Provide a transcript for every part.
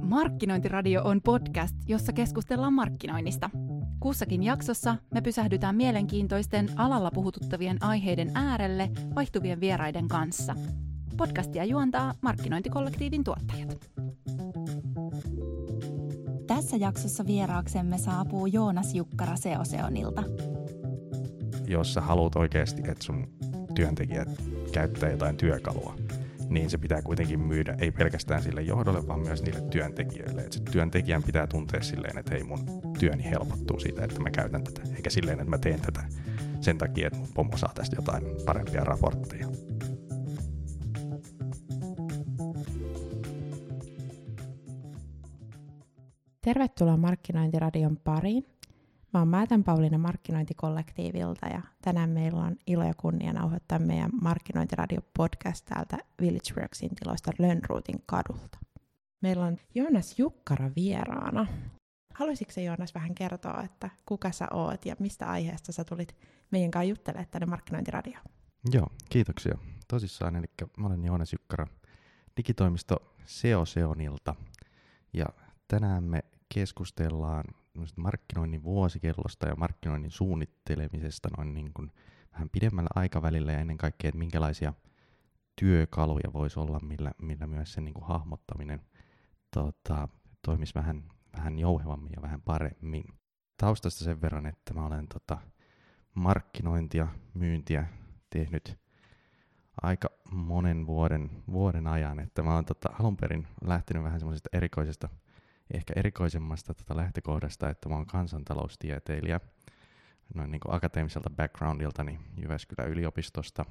Markkinointiradio on podcast, jossa keskustellaan markkinoinnista. Kussakin jaksossa me pysähdytään mielenkiintoisten alalla puhututtavien aiheiden äärelle vaihtuvien vieraiden kanssa. Podcastia juontaa markkinointikollektiivin tuottajat. Tässä jaksossa vieraaksemme saapuu Joonas Jukkara Seoseonilta. Jos sä haluat oikeasti, että sun työntekijät käyttää jotain työkalua, niin se pitää kuitenkin myydä ei pelkästään sille johdolle, vaan myös niille työntekijöille. Et se työntekijän pitää tuntea silleen, että hei mun työni helpottuu siitä, että mä käytän tätä, eikä silleen, että mä teen tätä sen takia, että mun pomo saa tästä jotain parempia raportteja. Tervetuloa Markkinointiradion pariin. Mä oon Määtän Pauliina markkinointikollektiivilta ja tänään meillä on ilo ja kunnia nauhoittaa meidän markkinointiradio-podcast täältä Villageworksin tiloista Lönnruutin kadulta. Meillä on Joonas Jukkara vieraana. Haluaisitko se Joonas vähän kertoa, että kuka sä oot ja mistä aiheesta sä tulit meidän kanssa juttelemaan tänne markkinointiradioon? Joo, kiitoksia. Tosissaan, eli mä olen Joonas Jukkara digitoimisto SEO-Seonilta ja tänään me keskustellaan markkinoinnin vuosikellosta ja markkinoinnin suunnittelemisesta noin niin kuin vähän pidemmällä aikavälillä ja ennen kaikkea, että minkälaisia työkaluja voisi olla, millä, millä myös sen niin kuin hahmottaminen tota, toimisi vähän, vähän jouhevammin ja vähän paremmin. Taustasta sen verran, että mä olen tota, markkinointia, myyntiä tehnyt aika monen vuoden, vuoden ajan, että mä oon tota, alun perin lähtenyt vähän semmoisesta erikoisesta ehkä erikoisemmasta tota lähtökohdasta, että mä oon kansantaloustieteilijä noin niin akateemiselta backgroundiltani Jyväskylän yliopistosta.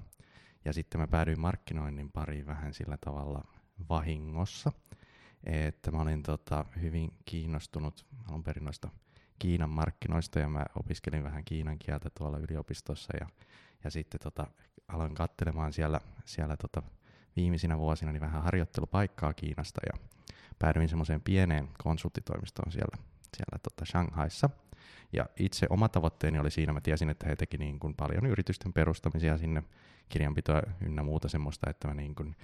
Ja sitten mä päädyin markkinoinnin pariin vähän sillä tavalla vahingossa, että mä olin tota, hyvin kiinnostunut alun perin noista Kiinan markkinoista ja mä opiskelin vähän kiinan kieltä tuolla yliopistossa ja, ja sitten tota, aloin katselemaan siellä, siellä tota, viimeisinä vuosina niin vähän harjoittelupaikkaa Kiinasta ja päädyin semmoiseen pieneen konsulttitoimistoon siellä, siellä tota Shanghaissa. Ja itse oma tavoitteeni oli siinä, mä tiesin, että he teki niin kuin paljon yritysten perustamisia sinne, kirjanpitoa ynnä muuta semmoista, että mä niin kuin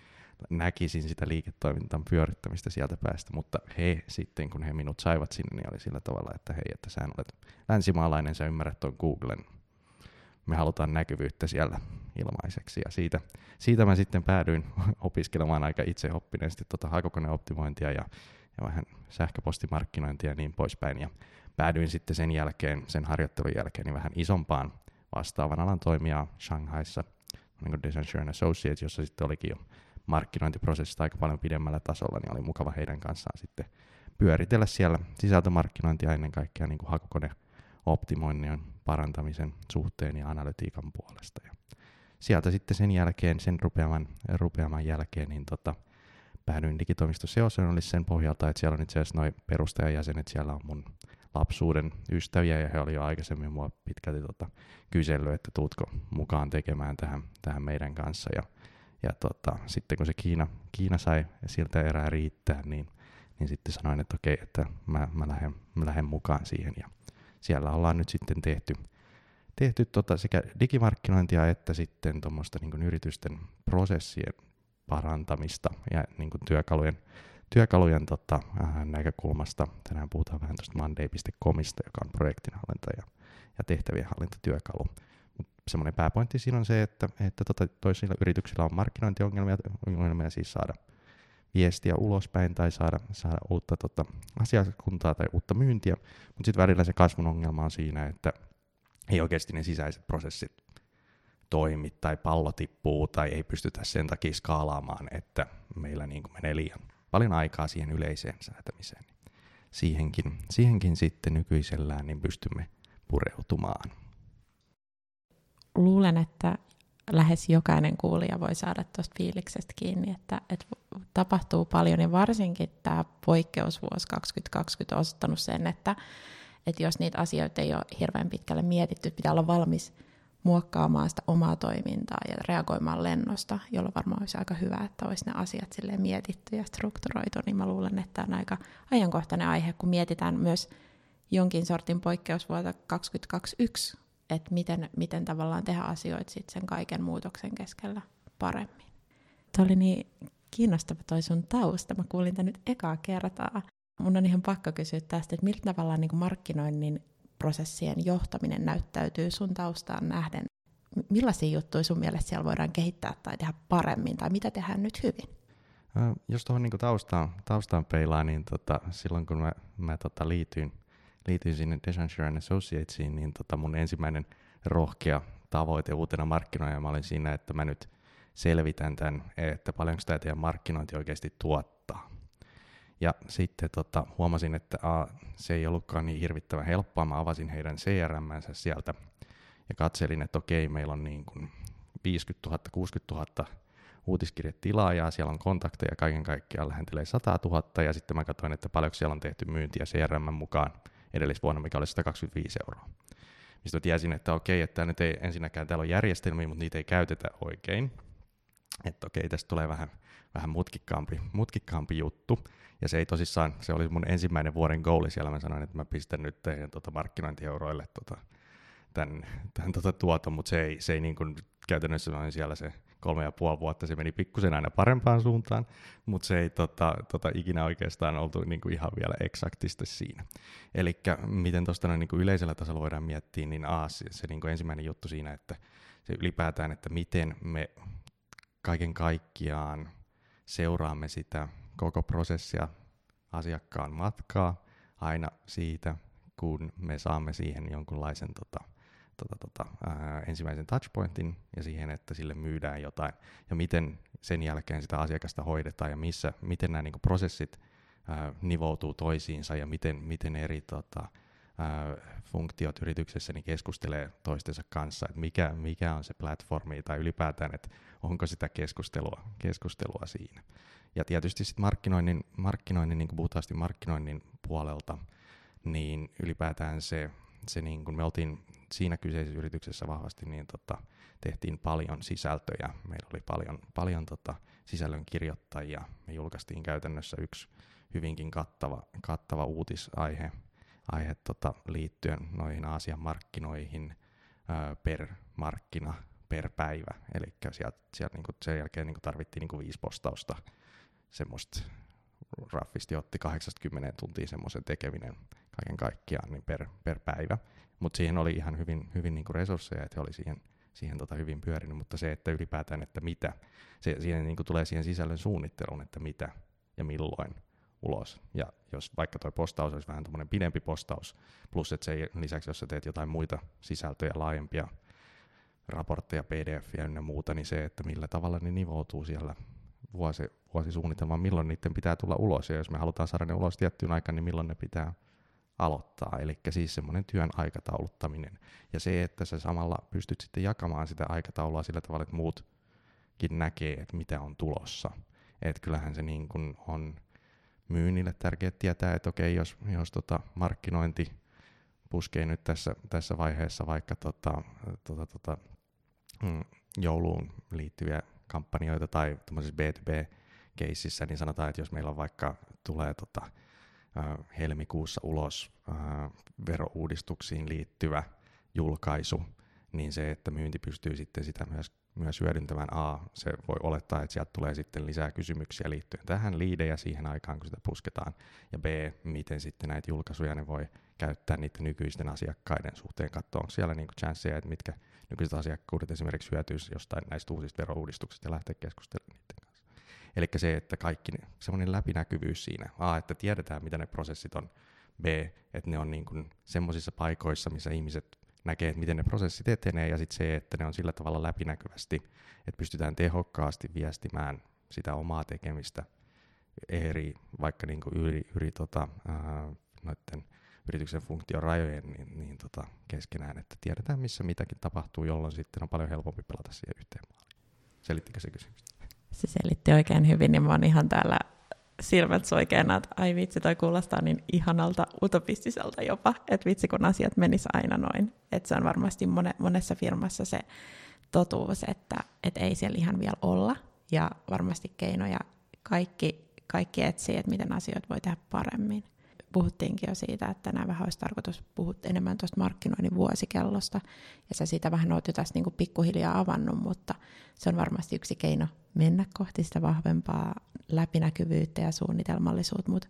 näkisin sitä liiketoimintan pyörittämistä sieltä päästä, mutta he sitten, kun he minut saivat sinne, niin oli sillä tavalla, että hei, että sä olet länsimaalainen, sä ymmärrät tuon Googlen, me halutaan näkyvyyttä siellä ilmaiseksi. Ja siitä, siitä mä sitten päädyin opiskelemaan aika itseoppineesti tota hakukoneoptimointia ja, ja vähän sähköpostimarkkinointia ja niin poispäin. Ja päädyin sitten sen jälkeen, sen harjoittelun jälkeen, niin vähän isompaan vastaavan alan toimijaa Shanghaissa, niin kuin Design Associates, jossa sitten olikin jo markkinointiprosessista aika paljon pidemmällä tasolla, niin oli mukava heidän kanssaan sitten pyöritellä siellä sisältömarkkinointia ennen kaikkea niin kuin hakukoneoptimoinnin parantamisen suhteen ja analytiikan puolesta. Ja sieltä sitten sen jälkeen, sen rupeaman, rupeaman jälkeen, niin tota, päädyin digitoimisto sen pohjalta, että siellä on itse asiassa noin perustajajäsenet, siellä on mun lapsuuden ystäviä ja he oli jo aikaisemmin mua pitkälti tota, kysellyt, että tuutko mukaan tekemään tähän, tähän meidän kanssa. Ja, ja tota, sitten kun se Kiina, Kiina sai siltä erää riittää, niin, niin sitten sanoin, että okei, että mä, mä, lähden, mä lähden mukaan siihen. Ja siellä ollaan nyt sitten tehty, tehty tota sekä digimarkkinointia että sitten tuommoista niin yritysten prosessien parantamista ja niin kuin työkalujen, työkalujen tota, äh, näkökulmasta. Tänään puhutaan vähän tuosta monday.comista, joka on projektinhallinta ja, ja tehtävien hallintatyökalu. semmoinen pääpointti siinä on se, että, että tota, toisilla yrityksillä on markkinointiongelmia ongelmia siis saada viestiä ulospäin tai saada, saada uutta tota, asiakaskuntaa tai uutta myyntiä, mutta sitten välillä se kasvun ongelma on siinä, että ei oikeasti ne sisäiset prosessit toimi tai pallo tippuu tai ei pystytä sen takia skaalaamaan, että meillä niin menee liian paljon aikaa siihen yleiseen säätämiseen. Siihenkin, siihenkin sitten nykyisellään niin pystymme pureutumaan. Luulen, että lähes jokainen kuulija voi saada tuosta fiiliksestä kiinni, että, että tapahtuu paljon ja varsinkin tämä poikkeusvuosi 2020 on osoittanut sen, että, että jos niitä asioita ei ole hirveän pitkälle mietitty, pitää olla valmis muokkaamaan sitä omaa toimintaa ja reagoimaan lennosta, jolloin varmaan olisi aika hyvä, että olisi ne asiat silleen mietitty ja strukturoitu, niin mä luulen, että tämä on aika ajankohtainen aihe, kun mietitään myös jonkin sortin poikkeusvuota 2021, että miten, miten tavallaan tehdä asioita sit sen kaiken muutoksen keskellä paremmin. Tämä oli niin kiinnostava toi sun tausta. Mä kuulin tämän nyt ekaa kertaa. Mun on ihan pakko kysyä tästä, että miltä tavallaan niin markkinoinnin prosessien johtaminen näyttäytyy sun taustaan nähden? Millaisia juttuja sun mielestä siellä voidaan kehittää tai tehdä paremmin, tai mitä tehdään nyt hyvin? Jos tuohon niin taustaan, taustaan peilaa, niin tota, silloin kun mä, mä tota, liityin, liityin sinne Deshanshire and Associatesiin, niin tota mun ensimmäinen rohkea tavoite uutena mä olin siinä, että mä nyt selvitän tämän, että paljonko tämä teidän markkinointi oikeasti tuottaa. Ja sitten tota, huomasin, että a, se ei ollutkaan niin hirvittävän helppoa. Mä avasin heidän CRM-nsä sieltä ja katselin, että okei, meillä on niin kuin 50 000, 60 000 uutiskirjetilaajaa, siellä on kontakteja kaiken kaikkiaan lähentelee 100 000, ja sitten mä katsoin, että paljonko siellä on tehty myyntiä CRM mukaan edellisvuonna, mikä oli 125 euroa. Mistä tiesin, että okei, että nyt ei ensinnäkään täällä on järjestelmiä, mutta niitä ei käytetä oikein. Että okei, tästä tulee vähän, vähän mutkikkaampi, mutkikkaampi juttu. Ja se ei tosissaan, se oli mun ensimmäinen vuoden goali siellä. Mä sanoin, että mä pistän nyt teidän tota, markkinointieuroille tota, tämän, tämän tota, tuoton, mutta se ei, se ei niin kuin, käytännössä noin siellä se kolme ja puoli vuotta se meni pikkusen aina parempaan suuntaan, mutta se ei tota, tota, ikinä oikeastaan oltu niin kuin ihan vielä eksaktisti siinä. Eli miten tuosta niin kuin yleisellä tasolla voidaan miettiä, niin A, se, se kuin ensimmäinen juttu siinä, että se ylipäätään, että miten me kaiken kaikkiaan seuraamme sitä koko prosessia asiakkaan matkaa aina siitä, kun me saamme siihen jonkunlaisen tota, tota, tota, ää, ensimmäisen touchpointin ja siihen, että sille myydään jotain ja miten sen jälkeen sitä asiakasta hoidetaan ja missä, miten nämä niin kuin, prosessit ää, nivoutuu toisiinsa ja miten, miten eri tota, ää, funktiot yrityksessä niin keskustelee toistensa kanssa, että mikä, mikä on se platformi tai ylipäätään, että onko sitä keskustelua, keskustelua siinä. Ja tietysti sitten markkinoinnin, markkinoinnin niin kuin puhutaan markkinoinnin puolelta, niin ylipäätään se, se niin kuin me oltiin siinä kyseisessä yrityksessä vahvasti, niin tota, tehtiin paljon sisältöjä. Meillä oli paljon, paljon tota, sisällön kirjoittajia. Me julkaistiin käytännössä yksi hyvinkin kattava, kattava uutisaihe aihe, tota, liittyen noihin Aasian markkinoihin ää, per markkina per päivä. Eli sieltä, sieltä niin sen jälkeen niin tarvittiin niin viisi postausta semmoista raffisti otti 80 tuntia semmoisen tekeminen kaiken kaikkiaan niin per, per päivä. Mutta siihen oli ihan hyvin, hyvin niin resursseja, että he oli siihen, siihen tota hyvin pyörinyt, mutta se, että ylipäätään, että mitä, se, siihen niin tulee siihen sisällön suunnitteluun, että mitä ja milloin ulos. Ja jos vaikka tuo postaus olisi vähän tuommoinen pidempi postaus, plus että se lisäksi, jos sä teet jotain muita sisältöjä, laajempia raportteja, pdf ja ynnä muuta, niin se, että millä tavalla ne nivoutuu siellä vuosi, vuosisuunnitelmaan, milloin niiden pitää tulla ulos, ja jos me halutaan saada ne ulos tiettyyn aikaan, niin milloin ne pitää aloittaa. Eli siis semmoinen työn aikatauluttaminen. Ja se, että sä samalla pystyt sitten jakamaan sitä aikataulua sillä tavalla, että muutkin näkee, että mitä on tulossa. Et kyllähän se niin kun on myynnille tärkeää tietää, että okei, jos, jos tota markkinointi puskee nyt tässä, tässä vaiheessa vaikka tota, tota, tota, mm, jouluun liittyviä kampanjoita tai B2B-keississä, niin sanotaan, että jos meillä on vaikka tulee tota, helmikuussa ulos verouudistuksiin liittyvä julkaisu, niin se, että myynti pystyy sitten sitä myös, myös hyödyntämään, A, se voi olettaa, että sieltä tulee sitten lisää kysymyksiä liittyen tähän liidejä siihen aikaan, kun sitä pusketaan, ja B, miten sitten näitä julkaisuja ne voi käyttää niiden nykyisten asiakkaiden suhteen, katsoa, onko siellä niinku chanceja, että mitkä nykyiset asiakkuudet esimerkiksi hyötyisi jostain näistä uusista verouudistuksista ja lähteä keskustelemaan Eli se, että kaikki semmoinen läpinäkyvyys siinä, A, että tiedetään, mitä ne prosessit on, B, että ne on niin kuin semmoisissa paikoissa, missä ihmiset näkee, että miten ne prosessit etenee, ja sitten se, että ne on sillä tavalla läpinäkyvästi, että pystytään tehokkaasti viestimään sitä omaa tekemistä eri, vaikka niin kuin yli, yli tota, noiden yrityksen funktion rajojen niin, niin tota, keskenään, että tiedetään missä mitäkin tapahtuu, jolloin sitten on paljon helpompi pelata siihen yhteen maaliin. Selittikö se kysymys? Se selitti oikein hyvin, niin mä oon ihan täällä silmät soikeena, että ai vitsi, toi kuulostaa niin ihanalta utopistiselta jopa, että vitsi kun asiat menis aina noin. Että se on varmasti mone, monessa firmassa se totuus, että, että ei siellä ihan vielä olla, ja varmasti keinoja kaikki, kaikki etsii, että miten asioita voi tehdä paremmin puhuttiinkin jo siitä, että tänään vähän olisi tarkoitus puhua enemmän tuosta markkinoinnin vuosikellosta, ja sä siitä vähän oot jo tässä niin kuin pikkuhiljaa avannut, mutta se on varmasti yksi keino mennä kohti sitä vahvempaa läpinäkyvyyttä ja suunnitelmallisuutta, mutta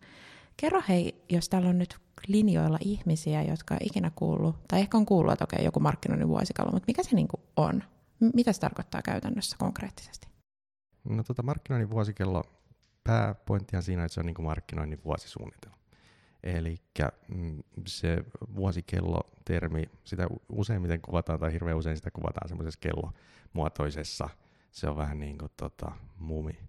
kerro hei, jos täällä on nyt linjoilla ihmisiä, jotka ei ikinä kuullut, tai ehkä on kuullut, että okei, joku markkinoinnin vuosikalvo, mutta mikä se niinku on? Mitä se tarkoittaa käytännössä konkreettisesti? No tota markkinoinnin vuosikello, pääpointti on siinä, että se on niinku markkinoinnin vuosisuunnitelma. Eli mm, se vuosikello-termi, sitä useimmiten kuvataan, tai hirveän usein sitä kuvataan semmoisessa kellomuotoisessa. Se on vähän niin kuin tota, muumi,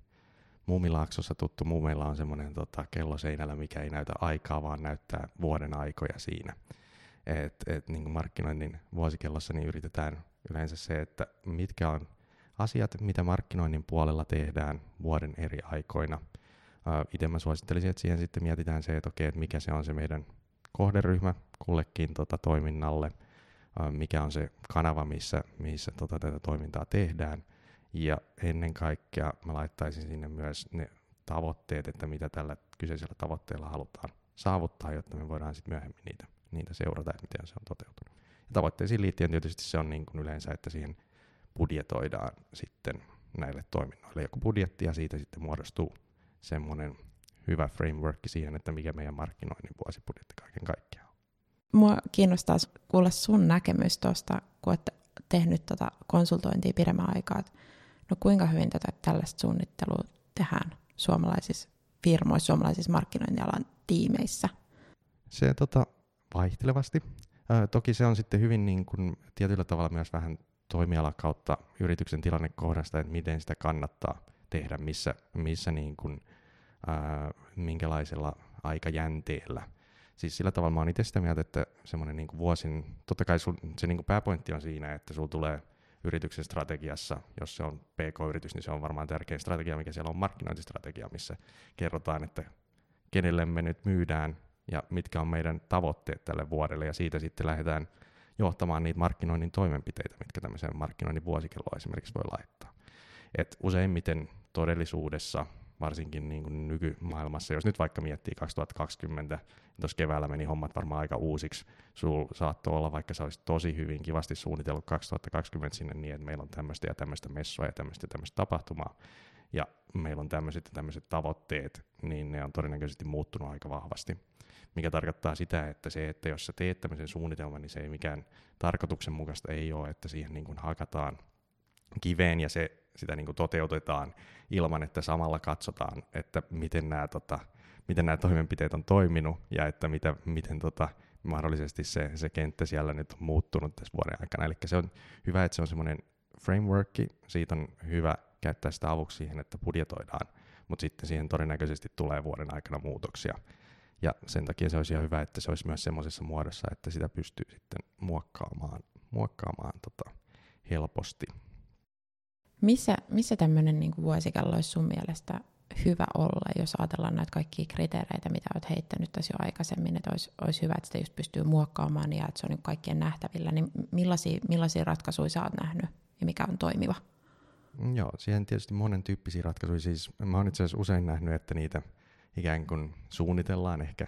muumilaaksossa tuttu. Muumeilla on semmoinen tota, kello seinällä, mikä ei näytä aikaa, vaan näyttää vuoden aikoja siinä. Et, et, niin kuin markkinoinnin vuosikellossa niin yritetään yleensä se, että mitkä on asiat, mitä markkinoinnin puolella tehdään vuoden eri aikoina – Itse mä suosittelisin, että siihen sitten mietitään se, että okei, että mikä se on se meidän kohderyhmä kullekin tota, toiminnalle, mikä on se kanava, missä, missä tota, tätä toimintaa tehdään. Ja ennen kaikkea mä laittaisin sinne myös ne tavoitteet, että mitä tällä kyseisellä tavoitteella halutaan saavuttaa, jotta me voidaan sitten myöhemmin niitä, niitä seurata, että miten se on toteutunut. Ja tavoitteisiin liittyen tietysti se on niin kuin yleensä, että siihen budjetoidaan sitten näille toiminnoille joku budjetti ja siitä sitten muodostuu semmoinen hyvä framework siihen, että mikä meidän markkinoinnin vuosibudjetti kaiken kaikkiaan on. Mua kiinnostaa kuulla sun näkemys tuosta, kun olet tehnyt tota konsultointia pidemmän aikaa. No kuinka hyvin tätä tällaista suunnittelua tehdään suomalaisissa firmoissa, suomalaisissa markkinointialan tiimeissä? Se tota, vaihtelevasti. Ö, toki se on sitten hyvin niin kuin, tietyllä tavalla myös vähän toimiala kautta yrityksen tilannekohdasta, että miten sitä kannattaa tehdä, missä, missä niin kuin, ää, minkälaisella aikajänteellä. Siis sillä tavalla mä oon itse sitä mieltä, että semmoinen niin vuosin, totta kai sul, se niin pääpointti on siinä, että sulla tulee yrityksen strategiassa, jos se on PK-yritys, niin se on varmaan tärkein strategia, mikä siellä on markkinointistrategia, missä kerrotaan, että kenelle me nyt myydään ja mitkä on meidän tavoitteet tälle vuodelle, ja siitä sitten lähdetään johtamaan niitä markkinoinnin toimenpiteitä, mitkä tämmöiseen markkinoinnin vuosikelloon esimerkiksi voi laittaa. Et useimmiten todellisuudessa, varsinkin niin kuin nykymaailmassa, jos nyt vaikka miettii 2020, niin tuossa keväällä meni hommat varmaan aika uusiksi. Sul saattoi olla, vaikka se olisi tosi hyvin kivasti suunnitellut 2020 sinne niin, että meillä on tämmöistä ja tämmöistä messua ja tämmöistä ja tämmöistä tapahtumaa, ja meillä on tämmöiset ja tämmöiset tavoitteet, niin ne on todennäköisesti muuttunut aika vahvasti. Mikä tarkoittaa sitä, että se, että jos sä teet tämmöisen suunnitelman, niin se ei mikään tarkoituksenmukaista ei ole, että siihen niin kuin hakataan kiveen ja se sitä niin kuin toteutetaan ilman, että samalla katsotaan, että miten nämä, tota, miten nämä toimenpiteet on toiminut ja että mitä, miten tota, mahdollisesti se, se kenttä siellä nyt on muuttunut tässä vuoden aikana. Eli se on hyvä, että se on semmoinen framework, siitä on hyvä käyttää sitä avuksi siihen, että budjetoidaan, mutta sitten siihen todennäköisesti tulee vuoden aikana muutoksia. Ja sen takia se olisi ihan hyvä, että se olisi myös semmoisessa muodossa, että sitä pystyy sitten muokkaamaan, muokkaamaan tota, helposti. Missä, missä tämmöinen niin vuosikello olisi sun mielestä hyvä olla, jos ajatellaan näitä kaikkia kriteereitä, mitä olet heittänyt tässä jo aikaisemmin, että olisi, olisi hyvä, että sitä just pystyy muokkaamaan ja että se on niin kaikkien nähtävillä, niin millaisia, millaisia ratkaisuja sä oot nähnyt ja mikä on toimiva? Joo, siihen tietysti monen tyyppisiä ratkaisuja. Siis mä oon itse asiassa usein nähnyt, että niitä ikään kuin suunnitellaan ehkä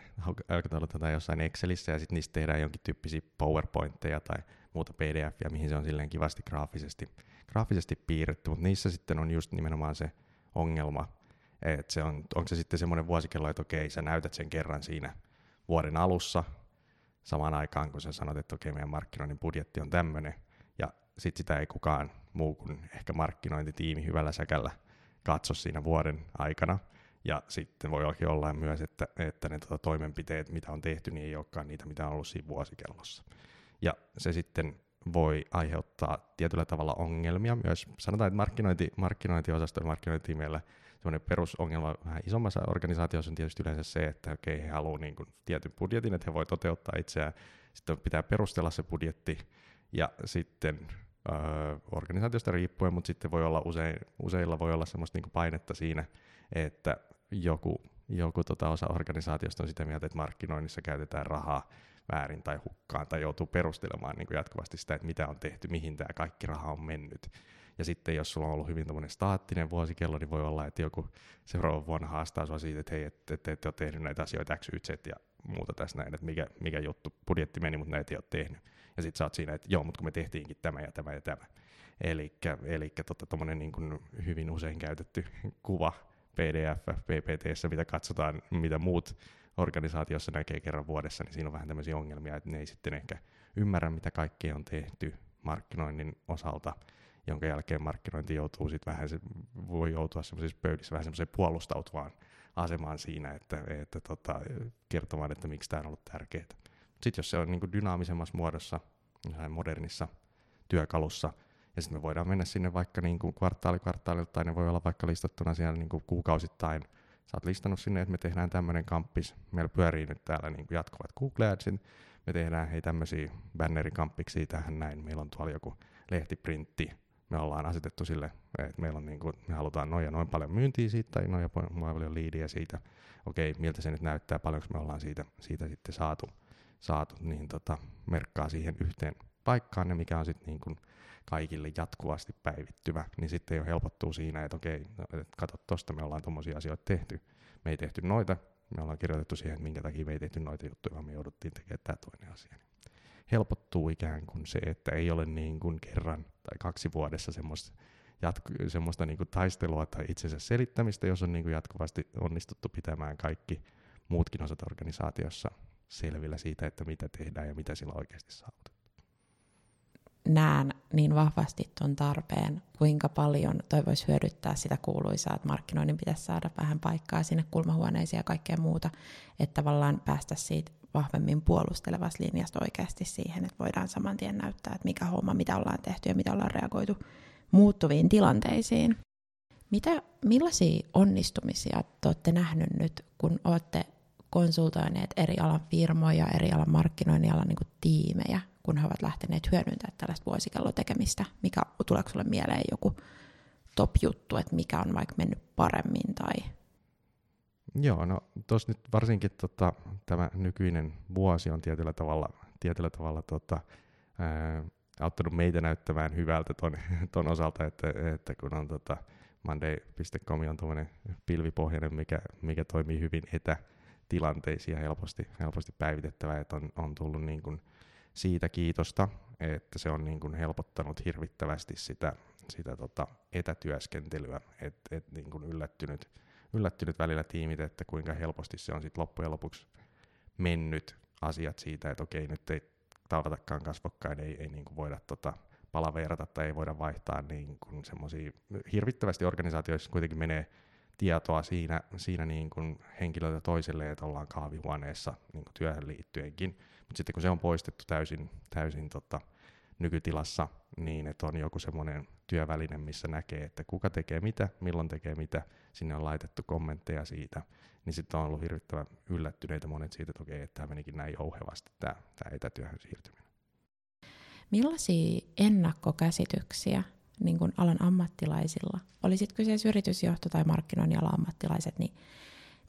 aikataulutetaan jossain Excelissä ja sitten niistä tehdään jonkin tyyppisiä PowerPointteja tai muuta PDFia, mihin se on silleen kivasti graafisesti graafisesti piirretty, mutta niissä sitten on just nimenomaan se ongelma, että se on, onko se sitten semmoinen vuosikello, että okei, sä näytät sen kerran siinä vuoden alussa, samaan aikaan kun sä sanot, että okei, meidän markkinoinnin budjetti on tämmöinen, ja sitten sitä ei kukaan muu kuin ehkä markkinointitiimi hyvällä säkällä katso siinä vuoden aikana, ja sitten voi olla myös, että, että ne tuota, toimenpiteet, mitä on tehty, niin ei olekaan niitä, mitä on ollut siinä vuosikellossa. Ja se sitten voi aiheuttaa tietyllä tavalla ongelmia myös. Sanotaan, että markkinointi, markkinointiosasto ja markkinointitiimeillä semmoinen perusongelma vähän isommassa organisaatiossa on tietysti yleensä se, että okei, he haluavat niin kuin tietyn budjetin, että he voi toteuttaa itseään. Sitten pitää perustella se budjetti ja sitten ö, organisaatiosta riippuen, mutta sitten voi olla usein, useilla voi olla semmoista niin painetta siinä, että joku, joku tota osa organisaatiosta on sitä mieltä, että markkinoinnissa käytetään rahaa väärin tai hukkaan tai joutuu perustelemaan niin kuin jatkuvasti sitä, että mitä on tehty, mihin tämä kaikki raha on mennyt. Ja sitten jos sulla on ollut hyvin staattinen vuosikello, niin voi olla, että joku seuraava vuonna haastaa sinua siitä, että hei, että et, et ole tehnyt näitä asioita X, Y, Z ja muuta tässä näin, että mikä, mikä juttu, budjetti meni, mutta näitä ei ole tehnyt. Ja sitten sä oot siinä, että joo, mutta kun me tehtiinkin tämä ja tämä ja tämä. Eli tota, niin kuin hyvin usein käytetty kuva PDF, PPT, mitä katsotaan, mitä muut organisaatiossa näkee kerran vuodessa, niin siinä on vähän tämmöisiä ongelmia, että ne ei sitten ehkä ymmärrä, mitä kaikkea on tehty markkinoinnin osalta, jonka jälkeen markkinointi joutuu sitten vähän, se voi joutua semmoisissa pöydissä vähän semmoiseen puolustautuvaan asemaan siinä, että, että tota, kertomaan, että miksi tämä on ollut tärkeää. Sitten jos se on niin kuin dynaamisemmassa muodossa, modernissa työkalussa, ja sitten me voidaan mennä sinne vaikka niin kuin kvartaali kvartaalilta, tai ne voi olla vaikka listattuna siellä niin kuin kuukausittain. Sä oot listannut sinne, että me tehdään tämmöinen kamppis. Meillä pyörii nyt täällä niin kuin jatkuvat Google Adsit. Me tehdään hei tämmöisiä bannerikampiksi tähän näin. Meillä on tuolla joku lehtiprintti. Me ollaan asetettu sille, että meillä on niin kuin, me halutaan noin ja noin paljon myyntiä siitä, tai noin ja paljon liidiä siitä. Okei, miltä se nyt näyttää, paljonko me ollaan siitä, siitä sitten saatu, saatu niin tota, merkkaa siihen yhteen paikkaan, ja mikä on sitten niin kuin kaikille jatkuvasti päivittyvä, niin sitten jo helpottuu siinä, että okei, no, että kato me ollaan tuommoisia asioita tehty. Me ei tehty noita, me ollaan kirjoitettu siihen, että minkä takia me ei tehty noita juttuja, vaan me jouduttiin tekemään tämä toinen asia. Helpottuu ikään kuin se, että ei ole niin kuin kerran tai kaksi vuodessa semmoista, jatku- semmoista niin kuin taistelua tai itsensä selittämistä, jos on niin kuin jatkuvasti onnistuttu pitämään kaikki muutkin osat organisaatiossa selvillä siitä, että mitä tehdään ja mitä sillä oikeasti saavutetaan näen niin vahvasti tuon tarpeen, kuinka paljon toi voisi hyödyttää sitä kuuluisaa, että markkinoinnin pitäisi saada vähän paikkaa sinne kulmahuoneisiin ja kaikkea muuta, että tavallaan päästä siitä vahvemmin puolustelevasta linjasta oikeasti siihen, että voidaan saman tien näyttää, että mikä homma, mitä ollaan tehty ja mitä ollaan reagoitu muuttuviin tilanteisiin. Mitä, millaisia onnistumisia te olette nähnyt nyt, kun olette konsultoineet eri alan firmoja, eri alan markkinoinnin alan niin tiimejä kun he ovat lähteneet hyödyntämään tällaista vuosikellotekemistä? Mikä, tuleeko sinulle mieleen joku top-juttu, että mikä on vaikka mennyt paremmin tai Joo, no tuossa nyt varsinkin tota, tämä nykyinen vuosi on tietyllä tavalla, tietyllä tavalla tota, ää, auttanut meitä näyttämään hyvältä ton, ton osalta, että, että kun on tota, Monday.com on tuommoinen pilvipohjainen, mikä, mikä toimii hyvin etätilanteisiin ja helposti, helposti päivitettävä, että on, on tullut niin kuin, siitä kiitosta, että se on niin kuin helpottanut hirvittävästi sitä, sitä tota etätyöskentelyä, että et niin kuin yllättynyt, yllättynyt välillä tiimit, että kuinka helposti se on sitten loppujen lopuksi mennyt asiat siitä, että okei, nyt ei tavatakaan kasvokkain, ei, ei niin kuin voida tota palaveerata tai ei voida vaihtaa niin kuin semmoisia, hirvittävästi organisaatioissa kuitenkin menee tietoa siinä, siinä niin kuin henkilöltä toiselle, että ollaan kahvihuoneessa niin kuin työhön liittyenkin, mutta sitten kun se on poistettu täysin, täysin tota, nykytilassa, niin että on joku semmoinen työväline, missä näkee, että kuka tekee mitä, milloin tekee mitä, sinne on laitettu kommentteja siitä, niin sitten on ollut hirvittävän yllättyneitä monet siitä, että okei, että tämä menikin näin jouhevasti tämä, tämä etätyöhön siirtyminen. Millaisia ennakkokäsityksiä niin kuin alan ammattilaisilla, oli sitten kyseessä yritysjohto tai markkinoinnin alan ammattilaiset, niin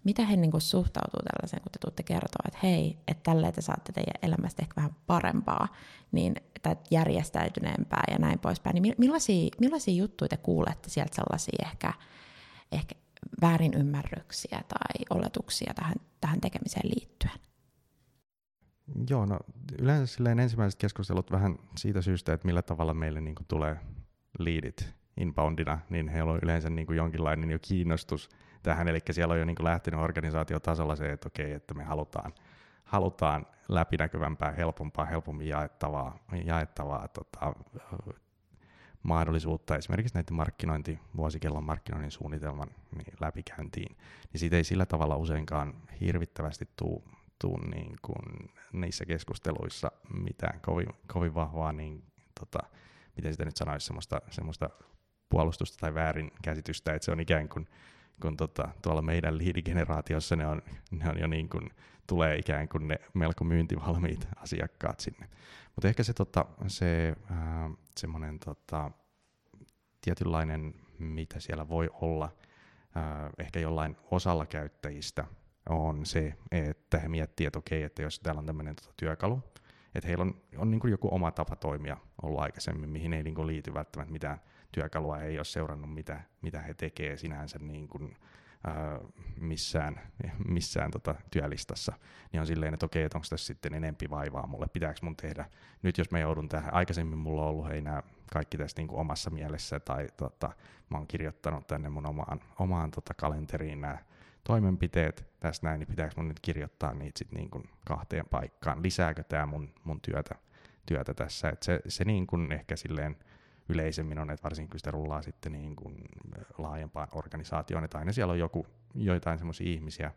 mitä he niin kuin suhtautuu tällaiseen, kun te tuutte kertoa, että hei, että tälleen te saatte teidän elämästä ehkä vähän parempaa, niin, tai järjestäytyneempää ja näin poispäin, niin millaisia, millaisia juttuja te kuulette sieltä sellaisia ehkä, ehkä väärinymmärryksiä tai oletuksia tähän, tähän tekemiseen liittyen? Joo, no yleensä silleen ensimmäiset keskustelut vähän siitä syystä, että millä tavalla meille niin kuin tulee liidit inboundina, niin heillä on yleensä niin kuin jonkinlainen jo kiinnostus tähän, eli siellä on jo niin kuin lähtenyt organisaatiotasolla se, että okei, että me halutaan, halutaan läpinäkyvämpää, helpompaa, helpommin jaettavaa, jaettavaa tota, mahdollisuutta esimerkiksi näiden markkinointi, vuosikellon markkinoinnin suunnitelman niin läpikäyntiin, niin siitä ei sillä tavalla useinkaan hirvittävästi tuu, tuu niin kuin niissä keskusteluissa mitään kovin, kovin vahvaa, niin tota, miten sitä nyt sanoisi, semmoista, semmoista puolustusta tai väärin käsitystä, että se on ikään kuin kun tota, tuolla meidän liidigeneraatiossa ne on, ne on jo niin kuin, tulee ikään kuin ne melko myyntivalmiit asiakkaat sinne. Mutta ehkä se, tota, se äh, semmoinen tota, tietynlainen, mitä siellä voi olla, äh, ehkä jollain osalla käyttäjistä, on se, että he miettii, että okei, että jos täällä on tämmöinen tota, työkalu, että heillä on, on niin kuin joku oma tapa toimia ollut aikaisemmin, mihin ei niin kuin liity välttämättä mitään työkalua, ei ole seurannut, mitä, mitä he tekevät sinänsä niin kuin, ää, missään, missään tota työlistassa, niin on silleen, että okei, että onko tässä sitten enempi vaivaa mulle, pitääkö mun tehdä, nyt jos mä joudun tähän, aikaisemmin mulla on ollut hei nämä kaikki tässä niin kuin omassa mielessä, tai tota, mä oon kirjoittanut tänne mun omaan, omaan tota kalenteriin nämä toimenpiteet tässä näin, niin pitääkö mun nyt kirjoittaa niitä sitten niin kuin kahteen paikkaan, lisääkö tämä mun, mun työtä, työtä tässä, että se, se niin kuin ehkä silleen, yleisemmin on, että varsinkin kun sitä rullaa sitten niin kuin laajempaan organisaatioon, että aina siellä on joku, joitain semmoisia ihmisiä,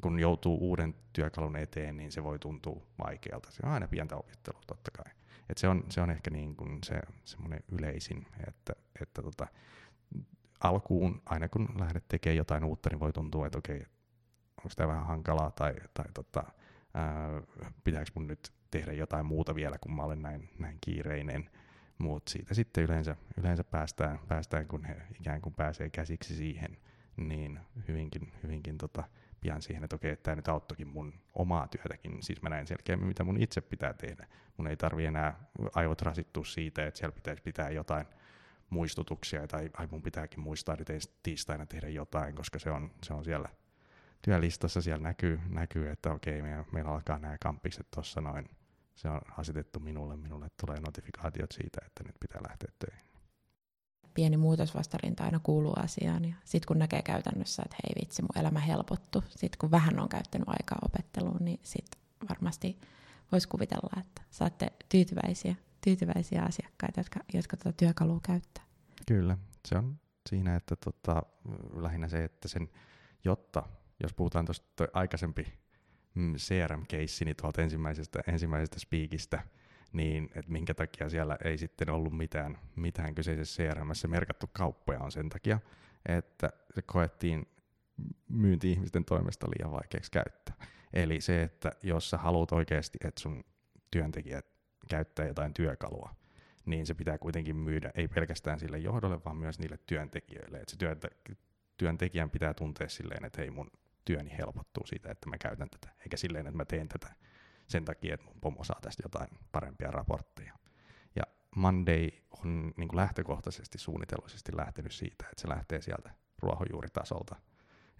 kun joutuu uuden työkalun eteen, niin se voi tuntua vaikealta. Se on aina pientä opettelua totta kai. Et se, on, se on ehkä niin kuin se semmoinen yleisin, että, että tota, alkuun, aina kun lähdet tekemään jotain uutta, niin voi tuntua, että okei, onko tämä vähän hankalaa tai, tai tota, ää, pitääkö mun nyt tehdä jotain muuta vielä, kun mä olen näin, näin kiireinen mutta siitä sitten yleensä, yleensä päästään, päästään, kun he ikään kuin pääsee käsiksi siihen, niin hyvinkin, hyvinkin tota, pian siihen, että okei, tämä nyt auttokin mun omaa työtäkin. Siis mä näen selkeämmin, mitä mun itse pitää tehdä. Mun ei tarvi enää aivot rasittua siitä, että siellä pitäisi pitää jotain muistutuksia, tai ai mun pitääkin muistaa että tiistaina tehdä jotain, koska se on, se on siellä työlistassa, siellä näkyy, näkyy että okei, meillä, meillä alkaa nämä kampikset tuossa noin se on asetettu minulle, minulle tulee notifikaatiot siitä, että nyt pitää lähteä töihin. Pieni muutosvastarinta aina kuuluu asiaan ja sitten kun näkee käytännössä, että hei vitsi, mun elämä helpottu, sitten kun vähän on käyttänyt aikaa opetteluun, niin sitten varmasti voisi kuvitella, että saatte tyytyväisiä, tyytyväisiä asiakkaita, jotka, jotka tuota työkalua käyttää. Kyllä, se on siinä, että tota, lähinnä se, että sen, jotta, jos puhutaan tuosta aikaisempi CRM-keissini tuolta ensimmäisestä, ensimmäisestä speakistä, niin että minkä takia siellä ei sitten ollut mitään, mitään kyseisessä CRMssä merkattu kauppoja on sen takia, että se koettiin myynti-ihmisten toimesta liian vaikeaksi käyttää. Eli se, että jos sä haluat oikeasti, että sun työntekijät käyttää jotain työkalua, niin se pitää kuitenkin myydä ei pelkästään sille johdolle, vaan myös niille työntekijöille. Että se työntekijän pitää tuntea silleen, että hei mun työni helpottuu siitä, että mä käytän tätä, eikä silleen, että mä teen tätä sen takia, että mun pomo saa tästä jotain parempia raportteja. Ja Monday on niin kuin lähtökohtaisesti suunnitellusti lähtenyt siitä, että se lähtee sieltä ruohonjuuritasolta,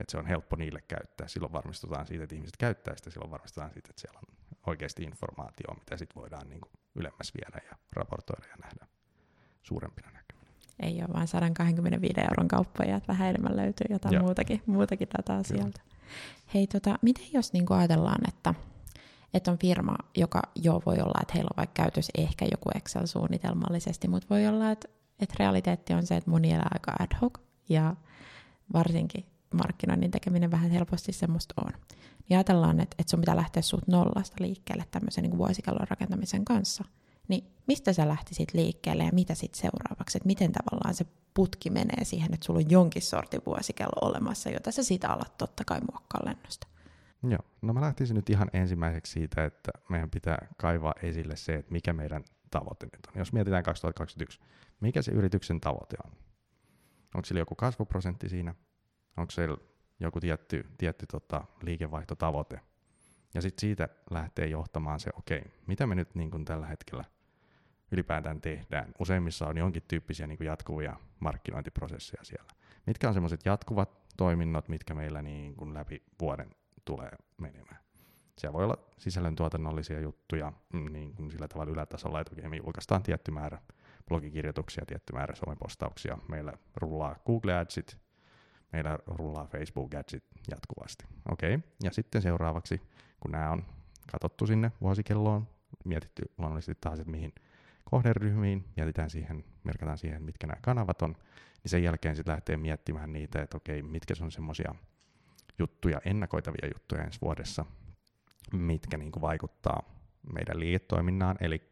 että se on helppo niille käyttää. Silloin varmistutaan siitä, että ihmiset käyttää sitä, silloin varmistutaan siitä, että siellä on oikeasti informaatio, mitä sitten voidaan niin kuin ylemmäs viedä ja raportoida ja nähdä suurempina näkyminä ei ole vain 125 euron kauppoja, että vähän enemmän löytyy jotain muutakin, muutakin dataa Kyllä. sieltä. Hei, tota, miten jos niin ajatellaan, että, että on firma, joka jo voi olla, että heillä on vaikka käytössä ehkä joku Excel suunnitelmallisesti, mutta voi olla, että, että realiteetti on se, että moni elää aika ad hoc ja varsinkin markkinoinnin tekeminen vähän helposti semmoista on. Niin ajatellaan, että, että sun pitää lähteä suut nollasta liikkeelle tämmöisen niin vuosikellon rakentamisen kanssa – niin mistä sä lähtisit liikkeelle ja mitä sitten seuraavaksi? Että miten tavallaan se putki menee siihen, että sulla on jonkin sortin vuosikello olemassa, jota sä siitä alat totta kai muokkaa lennosta. Joo, no mä lähtisin nyt ihan ensimmäiseksi siitä, että meidän pitää kaivaa esille se, että mikä meidän tavoite nyt on. Jos mietitään 2021, mikä se yrityksen tavoite on? Onko sillä joku kasvuprosentti siinä? Onko siellä joku tietty, tietty tota, liikevaihtotavoite? Ja sitten siitä lähtee johtamaan se, okei, okay, mitä me nyt niin kuin tällä hetkellä – ylipäätään tehdään. Useimmissa on jonkin tyyppisiä niin kuin jatkuvia markkinointiprosesseja siellä. Mitkä on semmoiset jatkuvat toiminnot, mitkä meillä niin kuin läpi vuoden tulee menemään. Siellä voi olla sisällöntuotannollisia juttuja mm, niin kuin sillä tavalla ylätasolla, että me julkaistaan tietty määrä blogikirjoituksia, tietty määrä somepostauksia. Meillä rullaa Google Adsit, meillä rullaa Facebook Adsit jatkuvasti. Okei, okay. ja sitten seuraavaksi, kun nämä on katsottu sinne vuosikelloon, mietitty luonnollisesti taas, että mihin kohderyhmiin, mietitään siihen, merkataan siihen, mitkä nämä kanavat on, niin sen jälkeen sitten lähtee miettimään niitä, että okei, mitkä on semmoisia juttuja, ennakoitavia juttuja ensi vuodessa, mitkä niin kuin vaikuttaa meidän liiketoiminnaan, eli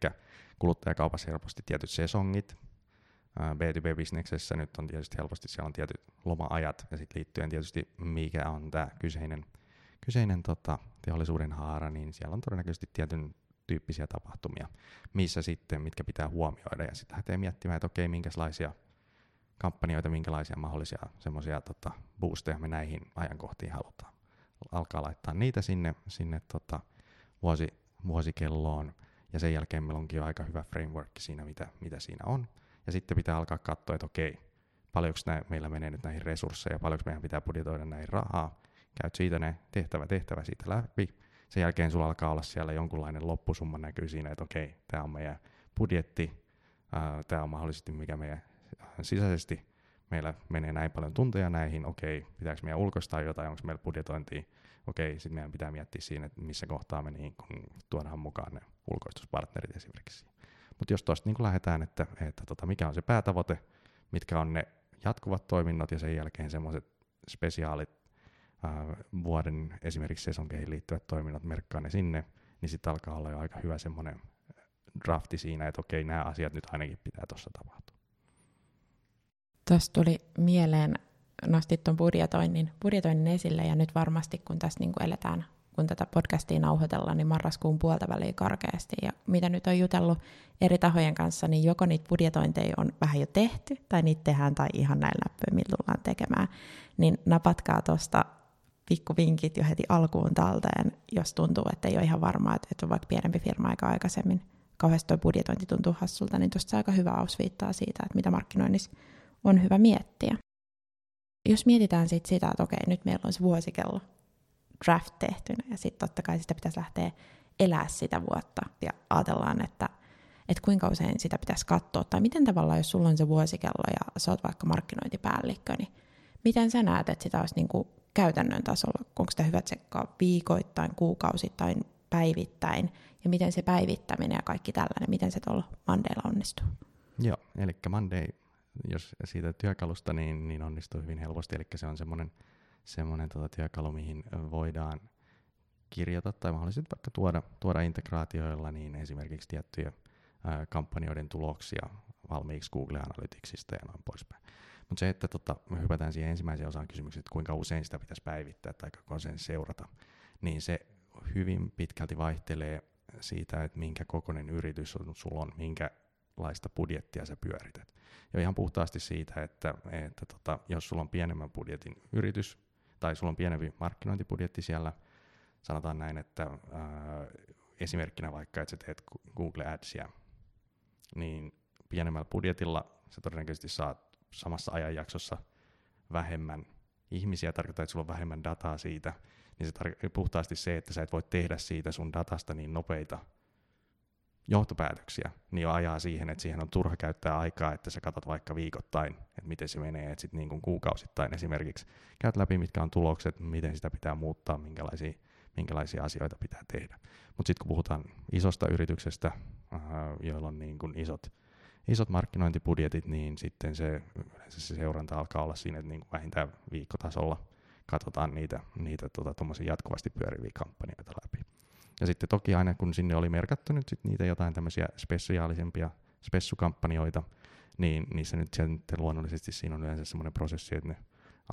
kuluttajakaupassa helposti tietyt sesongit, B2B-bisneksessä nyt on tietysti helposti, siellä on tietyt loma-ajat, ja sitten liittyen tietysti, mikä on tämä kyseinen, kyseinen tota, teollisuuden haara, niin siellä on todennäköisesti tietyn tyyppisiä tapahtumia, missä sitten, mitkä pitää huomioida. Ja sitten lähtee miettimään, että okei, minkälaisia kampanjoita, minkälaisia mahdollisia semmoisia tota, boosteja me näihin ajankohtiin halutaan. Alkaa laittaa niitä sinne, sinne tota, vuosi, vuosikelloon, ja sen jälkeen meillä onkin jo aika hyvä framework siinä, mitä, mitä siinä on. Ja sitten pitää alkaa katsoa, että okei, paljonko nä- meillä menee nyt näihin resursseja, paljonko meidän pitää budjetoida näihin rahaa, käyt siitä ne tehtävä tehtävä siitä läpi, sen jälkeen sulla alkaa olla siellä jonkunlainen loppusumma näkyy siinä, että okei, tämä on meidän budjetti, tämä on mahdollisesti mikä meidän sisäisesti meillä menee näin paljon tunteja näihin, okei, pitääkö meidän ulkoistaa jotain, onko meillä budjetointia, okei, sitten meidän pitää miettiä siinä, että missä kohtaa me niin kun tuodaan mukaan ne ulkoistuspartnerit esimerkiksi. Mutta jos tuosta niin lähdetään, että, että tota, mikä on se päätavoite, mitkä on ne jatkuvat toiminnot ja sen jälkeen semmoiset spesiaalit ää, vuoden esimerkiksi sesonkeihin liittyvät toiminnot, merkkaa ne sinne, niin sitten alkaa olla jo aika hyvä semmoinen drafti siinä, että okei, nämä asiat nyt ainakin pitää tuossa tapahtua. Tuossa tuli mieleen, nostit tuon budjetoinnin, budjetoinnin esille, ja nyt varmasti kun tässä niin kuin eletään, kun tätä podcastia nauhoitellaan, niin marraskuun puolta väliin karkeasti, ja mitä nyt on jutellut eri tahojen kanssa, niin joko niitä budjetointeja on vähän jo tehty, tai niitä tehdään, tai ihan näillä näppöillä tullaan tekemään, niin napatkaa tuosta pikkuvinkit jo heti alkuun talteen, jos tuntuu, että ei ole ihan varmaa, että on vaikka pienempi firma aika aikaisemmin, kauheasti tuo budjetointi tuntuu hassulta, niin tuosta aika hyvä ausviittaa siitä, että mitä markkinoinnissa on hyvä miettiä. Jos mietitään sit sitä, että okei, nyt meillä on se vuosikello draft tehtynä, ja sitten totta kai sitä pitäisi lähteä elää sitä vuotta, ja ajatellaan, että, että kuinka usein sitä pitäisi katsoa, tai miten tavallaan, jos sulla on se vuosikello, ja sä oot vaikka markkinointipäällikkö, niin miten sä näet, että sitä olisi niin kuin käytännön tasolla, onko sitä hyvä tsekkaa viikoittain, kuukausittain, päivittäin, ja miten se päivittäminen ja kaikki tällainen, miten se tuolla Mondaylla onnistuu? Joo, eli Monday, jos siitä työkalusta, niin, niin onnistuu hyvin helposti, eli se on semmoinen semmoinen tota työkalu, mihin voidaan kirjata tai mahdollisesti vaikka tuoda, tuoda integraatioilla niin esimerkiksi tiettyjä ää, kampanjoiden tuloksia valmiiksi Google Analyticsista ja noin poispäin. Mutta se, että tota, me hypätään siihen ensimmäiseen osaan kysymykseen, että kuinka usein sitä pitäisi päivittää tai kuinka usein seurata, niin se hyvin pitkälti vaihtelee siitä, että minkä kokoinen yritys on, sulla on, minkälaista budjettia sä pyörität. Ja ihan puhtaasti siitä, että, että tota, jos sulla on pienemmän budjetin yritys, tai sulla on pienempi markkinointibudjetti siellä, sanotaan näin, että ää, esimerkkinä vaikka, että sä teet Google Adsia, niin pienemmällä budjetilla sä todennäköisesti saat samassa ajanjaksossa vähemmän ihmisiä, tarkoittaa, että sulla on vähemmän dataa siitä, niin se tar- puhtaasti se, että sä et voi tehdä siitä sun datasta niin nopeita johtopäätöksiä, niin jo ajaa siihen, että siihen on turha käyttää aikaa, että sä katsot vaikka viikoittain, että miten se menee, että sitten niin kuin kuukausittain. Esimerkiksi käyt läpi, mitkä on tulokset, miten sitä pitää muuttaa, minkälaisia, minkälaisia asioita pitää tehdä. Mutta sitten kun puhutaan isosta yrityksestä, joilla on niin kuin isot, isot markkinointibudjetit, niin sitten se, se seuranta alkaa olla siinä, että niin kuin vähintään viikkotasolla katsotaan niitä, niitä tota, jatkuvasti pyöriviä kampanjoita läpi. Ja sitten toki aina kun sinne oli merkattu nyt sit niitä jotain tämmöisiä spesiaalisempia spessukampanjoita, niin niissä nyt sitten luonnollisesti siinä on yleensä semmoinen prosessi, että ne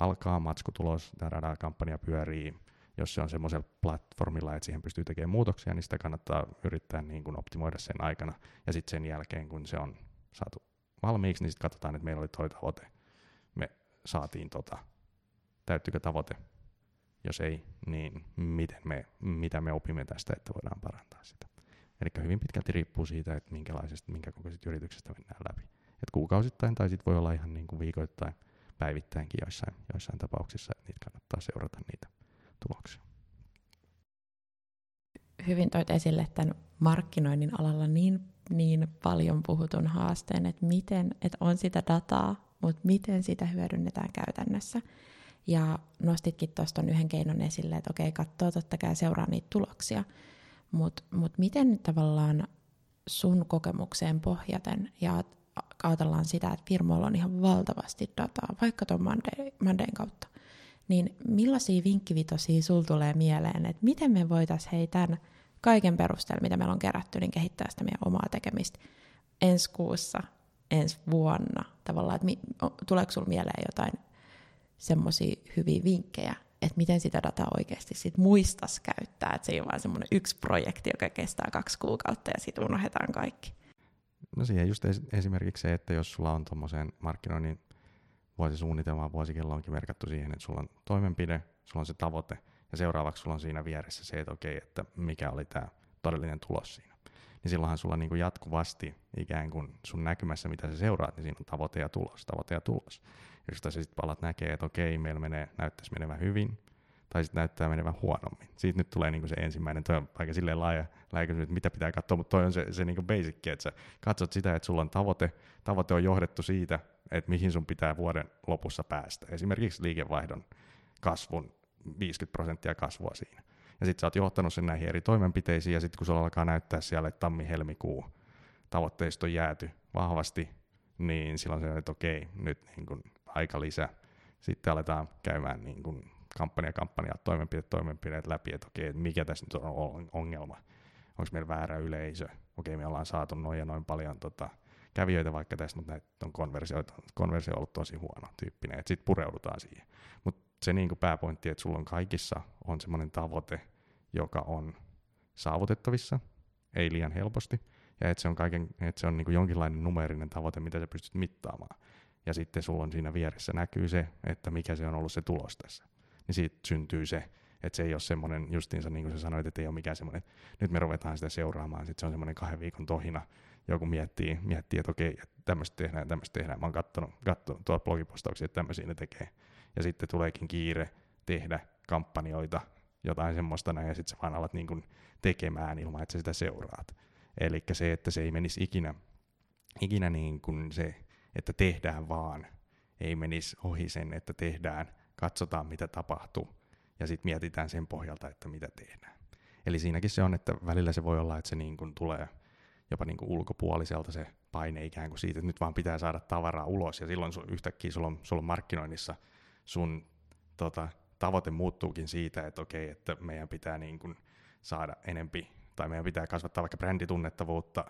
alkaa, matskutulos, dadada, kampanja pyörii, jos se on semmoisella platformilla, että siihen pystyy tekemään muutoksia, niin sitä kannattaa yrittää niin kuin optimoida sen aikana. Ja sitten sen jälkeen, kun se on saatu valmiiksi, niin sitten katsotaan, että meillä oli toi tavoite, me saatiin tota, täyttyykö tavoite, jos ei, niin miten me, mitä me opimme tästä, että voidaan parantaa sitä. Eli hyvin pitkälti riippuu siitä, että minkälaisesta, minkä kokoisesta yrityksestä mennään läpi. Et kuukausittain tai sitten voi olla ihan niin kuin viikoittain, päivittäinkin joissain, joissain tapauksissa, että niitä kannattaa seurata niitä tuloksia. Hyvin toit esille tämän markkinoinnin alalla niin, niin paljon puhutun haasteen, että miten, että on sitä dataa, mutta miten sitä hyödynnetään käytännössä. Ja nostitkin tuosta yhden keinon esille, että okei, katsoo totta kai seuraa niitä tuloksia, mutta mut miten tavallaan sun kokemukseen pohjaten ja ajatellaan sitä, että firmoilla on ihan valtavasti dataa, vaikka tuon Mondayn kautta, niin millaisia vinkkivitosia sul tulee mieleen, että miten me voitaisiin hei tämän kaiken perusteella, mitä meillä on kerätty, niin kehittää sitä meidän omaa tekemistä ensi kuussa, ensi vuonna, tavallaan, että mi, tuleeko sinulla mieleen jotain semmoisia hyviä vinkkejä, että miten sitä dataa oikeasti sit muistas käyttää, että se ei ole vain semmoinen yksi projekti, joka kestää kaksi kuukautta ja sitten unohdetaan kaikki. No siihen just esimerkiksi se, että jos sulla on tuommoiseen markkinoinnin vuosisuunnitelmaan, vuosikello onkin merkattu siihen, että sulla on toimenpide, sulla on se tavoite, ja seuraavaksi sulla on siinä vieressä se, että okei, että mikä oli tämä todellinen tulos siinä. Niin silloinhan sulla niin kuin jatkuvasti ikään kuin sun näkymässä, mitä sä seuraat, niin siinä on tavoite ja tulos, tavoite ja tulos. jos sä sitten palat näkee, että okei, meillä menee, näyttäisi menevän hyvin, tai sitten näyttää menevän huonommin. Siitä nyt tulee niinku se ensimmäinen, toi on aika silleen laaja, laaja että mitä pitää katsoa, mutta toi on se, se niinku basic, että sä katsot sitä, että sulla on tavoite, tavoite on johdettu siitä, että mihin sun pitää vuoden lopussa päästä. Esimerkiksi liikevaihdon kasvun 50 prosenttia kasvua siinä. Ja sitten sä oot johtanut sen näihin eri toimenpiteisiin, ja sitten kun sulla alkaa näyttää siellä, että tammi-helmikuu tavoitteista on jääty vahvasti, niin silloin se on, että okei, nyt niin kun aika lisää. Sitten aletaan käymään niin kun kampanja, kampanja, toimenpiteet, toimenpiteet läpi, että okei, mikä tässä nyt on ongelma. Onko meillä väärä yleisö? Okei, me ollaan saatu noin ja noin paljon tota, kävijöitä vaikka tässä, mutta näitä on konversio, konversio on ollut tosi huono tyyppinen, että sitten pureudutaan siihen. Mutta se niin kuin pääpointti, että sulla on kaikissa on semmoinen tavoite, joka on saavutettavissa, ei liian helposti, ja että se on, kaiken, että se on niin kuin jonkinlainen numerinen tavoite, mitä sä pystyt mittaamaan. Ja sitten sulla on siinä vieressä näkyy se, että mikä se on ollut se tulos tässä. Niin siitä syntyy se, että se ei ole semmoinen, justiinsa niin kuin sä sanoit, että ei ole mikään semmoinen, nyt me ruvetaan sitä seuraamaan, sitten se on semmoinen kahden viikon tohina, joku miettii, miettii että okei, tämmöistä tehdään, tämmöistä tehdään. Mä oon kattonut, kattonut tuolla blogipostauksia, että tämmöisiä ne tekee. Ja sitten tuleekin kiire tehdä kampanjoita, jotain semmoista näin, ja sitten sä vaan alat niin kuin tekemään ilman, että sä sitä seuraat. Eli se, että se ei menisi ikinä, ikinä niin kuin se, että tehdään vaan, ei menisi ohi sen, että tehdään, katsotaan mitä tapahtuu, ja sitten mietitään sen pohjalta, että mitä tehdään. Eli siinäkin se on, että välillä se voi olla, että se niin kuin tulee jopa niin kuin ulkopuoliselta se paine ikään kuin siitä, että nyt vaan pitää saada tavaraa ulos, ja silloin sun, yhtäkkiä sulla on, sulla on markkinoinnissa sun tota, tavoite muuttuukin siitä, että okei, että meidän pitää niin kuin saada enempi, tai meidän pitää kasvattaa vaikka bränditunnettavuutta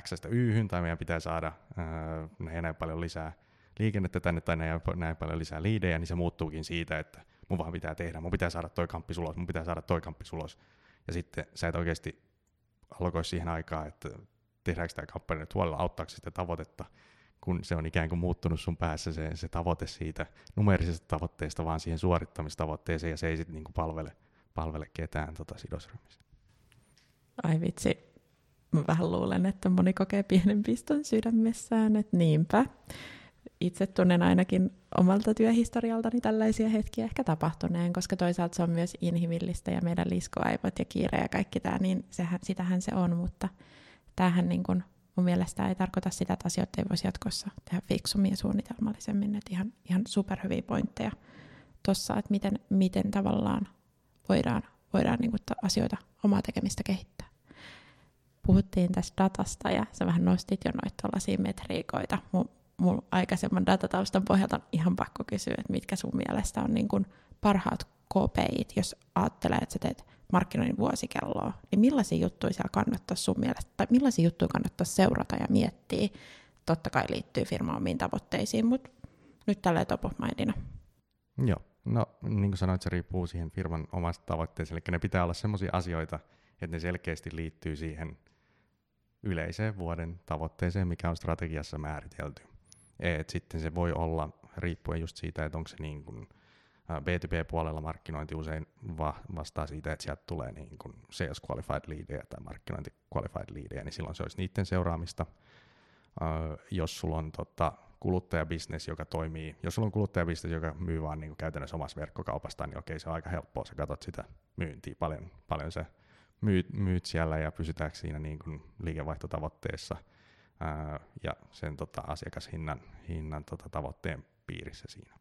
X-stä tai meidän pitää saada ää, näin, näin paljon lisää liikennettä tänne, tai näin, näin paljon lisää liidejä, niin se muuttuukin siitä, että mun vaan pitää tehdä, mun pitää saada toi kamppi ulos, mun pitää saada toi kamppi ulos, ja sitten sä et oikeasti alkoi siihen aikaan, että tehdäänkö tämä kampanja nyt huolella, auttaako sitä tavoitetta, kun se on ikään kuin muuttunut sun päässä se, se tavoite siitä numerisesta tavoitteesta vaan siihen suorittamistavoitteeseen, ja se ei sitten niinku palvele, palvele ketään tota sidosryhmissä. Ai vitsi, mä vähän luulen, että moni kokee pienen piston sydämessään, että niinpä. Itse tunnen ainakin omalta työhistorialtani tällaisia hetkiä ehkä tapahtuneen, koska toisaalta se on myös inhimillistä ja meidän liskoaivot ja kiire ja kaikki tämä, niin sehän, sitähän se on, mutta tämähän niin kuin mun mielestä ei tarkoita sitä, että asioita ei voisi jatkossa tehdä fiksummin ja suunnitelmallisemmin, että ihan, ihan superhyviä pointteja tuossa, että miten, miten tavallaan voidaan, voidaan niin kuin asioita, omaa tekemistä kehittää. Puhuttiin tästä datasta ja sä vähän nostit jo noita tuollaisia metriikoita. Mun, mun aikaisemman datataustan pohjalta on ihan pakko kysyä, että mitkä sun mielestä on niin parhaat KPIt, jos ajattelee, että sä teet markkinoinnin vuosikelloa, niin millaisia juttuja siellä kannattaa sun mielestä, tai millaisia juttuja kannattaa seurata ja miettiä, totta kai liittyy firman omiin tavoitteisiin, mutta nyt tällä top of mindina. Joo, no niin kuin sanoit, se riippuu siihen firman omasta tavoitteeseen, eli ne pitää olla sellaisia asioita, että ne selkeästi liittyy siihen yleiseen vuoden tavoitteeseen, mikä on strategiassa määritelty. Et sitten se voi olla, riippuen just siitä, että onko se niin kuin B2B-puolella markkinointi usein va- vastaa siitä, että sieltä tulee niin kuin sales qualified leadia tai markkinointi qualified leadia, niin silloin se olisi niiden seuraamista. Uh, jos sulla on tota, kuluttajabisnes, joka toimii, jos sulla on kuluttajabisnes, joka myy vaan niin kuin käytännössä omassa verkkokaupasta, niin okei, se on aika helppoa, sä katsot sitä myyntiä, paljon, paljon se myyt, myyt siellä ja pysytäänkö siinä niin kuin liikevaihtotavoitteessa ää, ja sen tota, asiakashinnan hinnan, tota, tavoitteen piirissä siinä.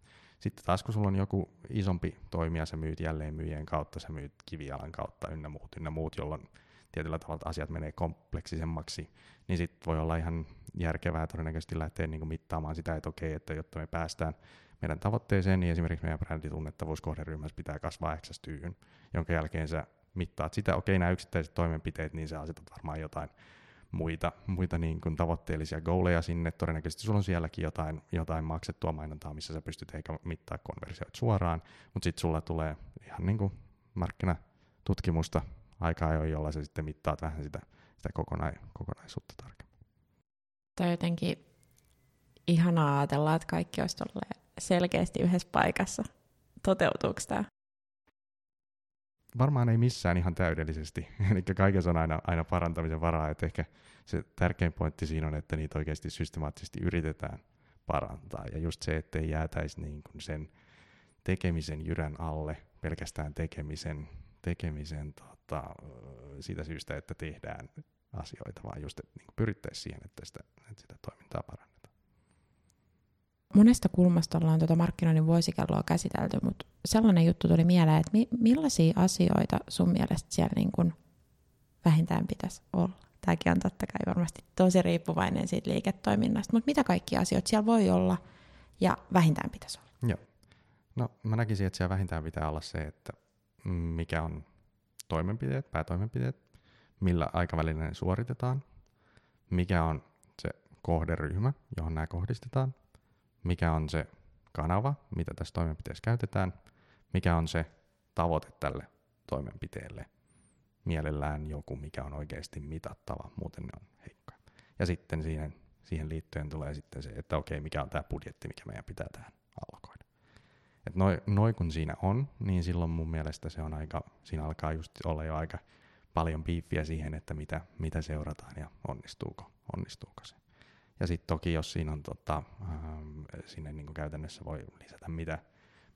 Sitten taas kun sulla on joku isompi toimija, sä myyt jälleen myyjien kautta, sä myyt kivijalan kautta ynnä muut, ynnä muut, jolloin tietyllä tavalla asiat menee kompleksisemmaksi, niin sitten voi olla ihan järkevää todennäköisesti lähteä niin mittaamaan sitä, että okei, että jotta me päästään meidän tavoitteeseen, niin esimerkiksi meidän bränditunnettavuus kohderyhmässä pitää kasvaa x jonka jälkeen sä mittaat sitä, okei, nämä yksittäiset toimenpiteet, niin sä asetat varmaan jotain muita, muita niin kuin tavoitteellisia goaleja sinne. Todennäköisesti sulla on sielläkin jotain, jotain maksettua mainontaa, missä sä pystyt eikä mittaa konversioita suoraan, mutta sitten sulla tulee ihan niin kuin markkinatutkimusta aika ajoin, jolla sä sitten mittaat vähän sitä, sitä kokonai, kokonaisuutta tarkemmin. On jotenkin ihanaa ajatella, että kaikki olisi selkeästi yhdessä paikassa. Toteutuuko tämä? Varmaan ei missään ihan täydellisesti. Eli kaikessa on aina, aina parantamisen varaa. Että ehkä se tärkein pointti siinä on, että niitä oikeasti systemaattisesti yritetään parantaa. Ja just se, ettei jäätäisi niin kuin sen tekemisen jyrän alle, pelkästään tekemisen, tekemisen tota, siitä syystä, että tehdään asioita, vaan just, että niin pyrittäisiin siihen, että sitä, että sitä toimintaa parannetaan. Monesta kulmasta ollaan tuota markkinoinnin vuosikelloa käsitelty, mutta sellainen juttu tuli mieleen, että mi- millaisia asioita sun mielestä siellä niin kuin vähintään pitäisi olla? Tämäkin on totta kai varmasti tosi riippuvainen siitä liiketoiminnasta, mutta mitä kaikkia asioita siellä voi olla ja vähintään pitäisi olla? Joo. No mä näkisin, että siellä vähintään pitää olla se, että mikä on toimenpiteet, päätoimenpiteet, millä aikavälillä ne suoritetaan, mikä on se kohderyhmä, johon nämä kohdistetaan, mikä on se kanava, mitä tässä toimenpiteessä käytetään, mikä on se tavoite tälle toimenpiteelle. Mielellään joku, mikä on oikeasti mitattava, muuten ne on heikkoja. Ja sitten siihen, siihen liittyen tulee sitten se, että okei, mikä on tämä budjetti, mikä meidän pitää tähän alkoida. Et noi, noi kun siinä on, niin silloin mun mielestä se on aika, siinä alkaa just olla jo aika paljon piippiä siihen, että mitä, mitä seurataan ja onnistuuko, onnistuuko se. Ja sitten toki, jos siinä on tota, ähm, sinne niin kuin käytännössä voi lisätä mitä,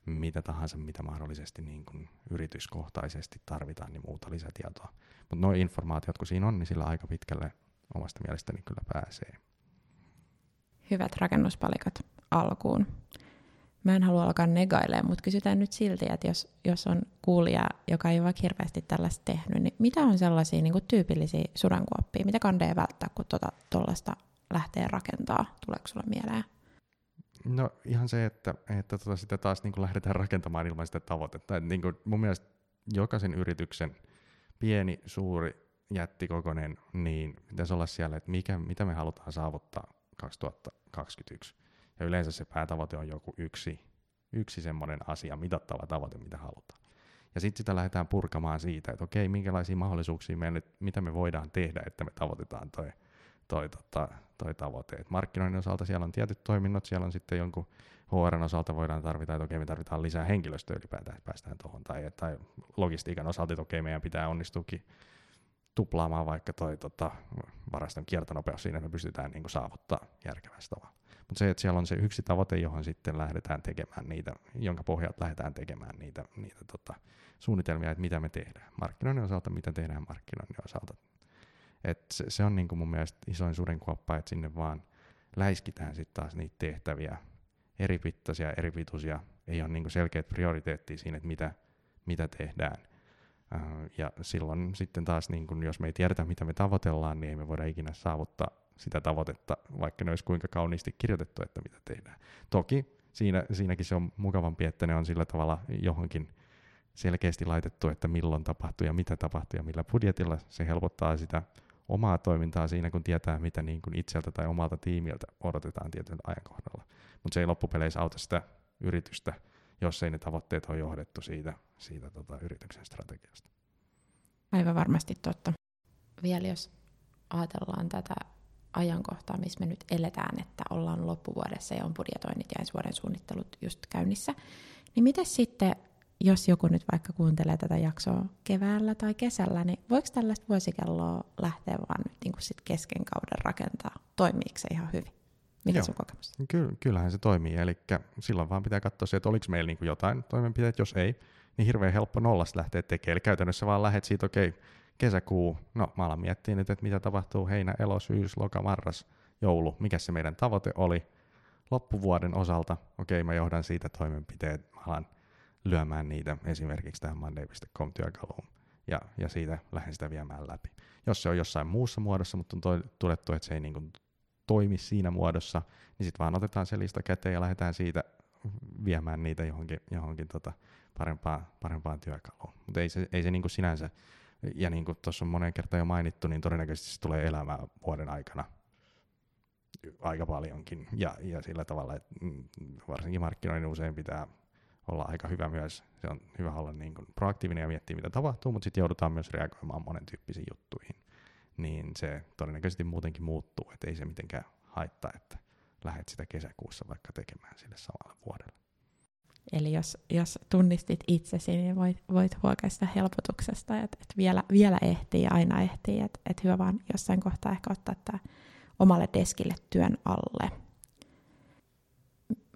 mitä tahansa, mitä mahdollisesti niin kuin yrityskohtaisesti tarvitaan, niin muuta lisätietoa. Mutta nuo informaatiot, kun siinä on, niin sillä aika pitkälle omasta mielestäni kyllä pääsee. Hyvät rakennuspalikat alkuun. Mä en halua alkaa negailemaan, mutta kysytään nyt silti, että jos, jos on kuulija, joka ei ole vaikka hirveästi tällaista tehnyt, niin mitä on sellaisia niin kuin tyypillisiä sudankuoppia? Mitä kandeja välttää, kun tuollaista tota, lähtee rakentaa? Tuleeko sulle mieleen? No ihan se, että, että tota sitä taas niin kuin lähdetään rakentamaan ilman sitä tavoitetta. Et niin kuin mun mielestä jokaisen yrityksen pieni, suuri, jättikokoinen, niin pitäisi olla siellä, että mikä, mitä me halutaan saavuttaa 2021 ja yleensä se päätavoite on joku yksi, yksi semmoinen asia, mitattava tavoite, mitä halutaan. Ja sitten sitä lähdetään purkamaan siitä, että okei, minkälaisia mahdollisuuksia me nyt, mitä me voidaan tehdä, että me tavoitetaan toi, toi, tota, toi tavoite. Et markkinoinnin osalta siellä on tietyt toiminnot, siellä on sitten jonkun HRn osalta voidaan tarvita, että okei, me tarvitaan lisää henkilöstöä ylipäätään, että päästään tuohon, tai, tai logistiikan osalta, että okei, meidän pitää onnistuukin tuplaamaan vaikka toi tota, varaston kiertonopeus siinä, että me pystytään niin saavuttaa järkevästi tavalla. Mutta se, että siellä on se yksi tavoite, johon sitten lähdetään tekemään niitä, jonka pohjalta lähdetään tekemään niitä, niitä tota, suunnitelmia, että mitä me tehdään markkinoinnin osalta, mitä tehdään markkinoinnin osalta. Et se, se on niin kuin mun mielestä isoin sudenkuoppa, että sinne vaan läiskitään sitten taas niitä tehtäviä, eri pittaisia, eri pituisia, ei ole niin kuin selkeät prioriteettia siinä, että mitä, mitä tehdään. Ja silloin sitten taas, niin kun, jos me ei tiedetä, mitä me tavoitellaan, niin ei me voida ikinä saavuttaa sitä tavoitetta, vaikka ne olisi kuinka kauniisti kirjoitettu, että mitä tehdään. Toki siinä, siinäkin se on mukavampi, että ne on sillä tavalla johonkin selkeästi laitettu, että milloin tapahtuu ja mitä tapahtuu ja millä budjetilla. Se helpottaa sitä omaa toimintaa siinä, kun tietää, mitä niin kuin itseltä tai omalta tiimiltä odotetaan tietyllä ajankohdalla. Mutta se ei loppupeleissä auta sitä yritystä, jos ei ne tavoitteet ole johdettu siitä, siitä tota, yrityksen strategiasta. Aivan varmasti totta. Vielä jos ajatellaan tätä ajankohtaa, missä me nyt eletään, että ollaan loppuvuodessa ja on budjetoinnit ja ensi vuoden suunnittelut just käynnissä, niin miten sitten, jos joku nyt vaikka kuuntelee tätä jaksoa keväällä tai kesällä, niin voiko tällaista vuosikelloa lähteä vaan nyt niin kuin sit kesken kauden rakentaa? Toimiiko se ihan hyvin? Mikä sun kokemus? Ky- kyllähän se toimii, eli silloin vaan pitää katsoa se, että oliko meillä niin jotain toimenpiteitä, jos ei, niin hirveän helppo nollasta lähteä tekemään. Eli käytännössä vaan lähdet siitä, okei, okay, kesäkuu, no mä alan miettiä nyt, että mitä tapahtuu heinä, elo, syys, loka, marras, joulu, mikä se meidän tavoite oli. Loppuvuoden osalta, okei, okay, mä johdan siitä toimenpiteet, mä alan lyömään niitä esimerkiksi tähän monday.com työkaluun ja, ja siitä lähden sitä viemään läpi. Jos se on jossain muussa muodossa, mutta on to- todettu, että se ei niin kuin toimi siinä muodossa, niin sitten vaan otetaan se lista käteen ja lähdetään siitä viemään niitä johonkin, johonkin tota parempaan, parempaan työkaluun. Mutta ei se, ei se niin kuin sinänsä ja niin kuin tuossa on monen kertaan jo mainittu, niin todennäköisesti se tulee elämään vuoden aikana aika paljonkin. Ja, ja sillä tavalla, että mm, varsinkin markkinoinnin usein pitää olla aika hyvä myös. Se on hyvä olla niin kuin proaktiivinen ja miettiä, mitä tapahtuu, mutta sitten joudutaan myös reagoimaan monen tyyppisiin juttuihin. Niin se todennäköisesti muutenkin muuttuu, että ei se mitenkään haittaa, että lähdet sitä kesäkuussa vaikka tekemään sille samalle vuodelle. Eli jos, jos tunnistit itsesi, niin voit, voit huokaista helpotuksesta, että, että vielä, vielä ehtii ja aina ehtii, että, että hyvä vaan jossain kohtaa ehkä ottaa tämä omalle deskille työn alle.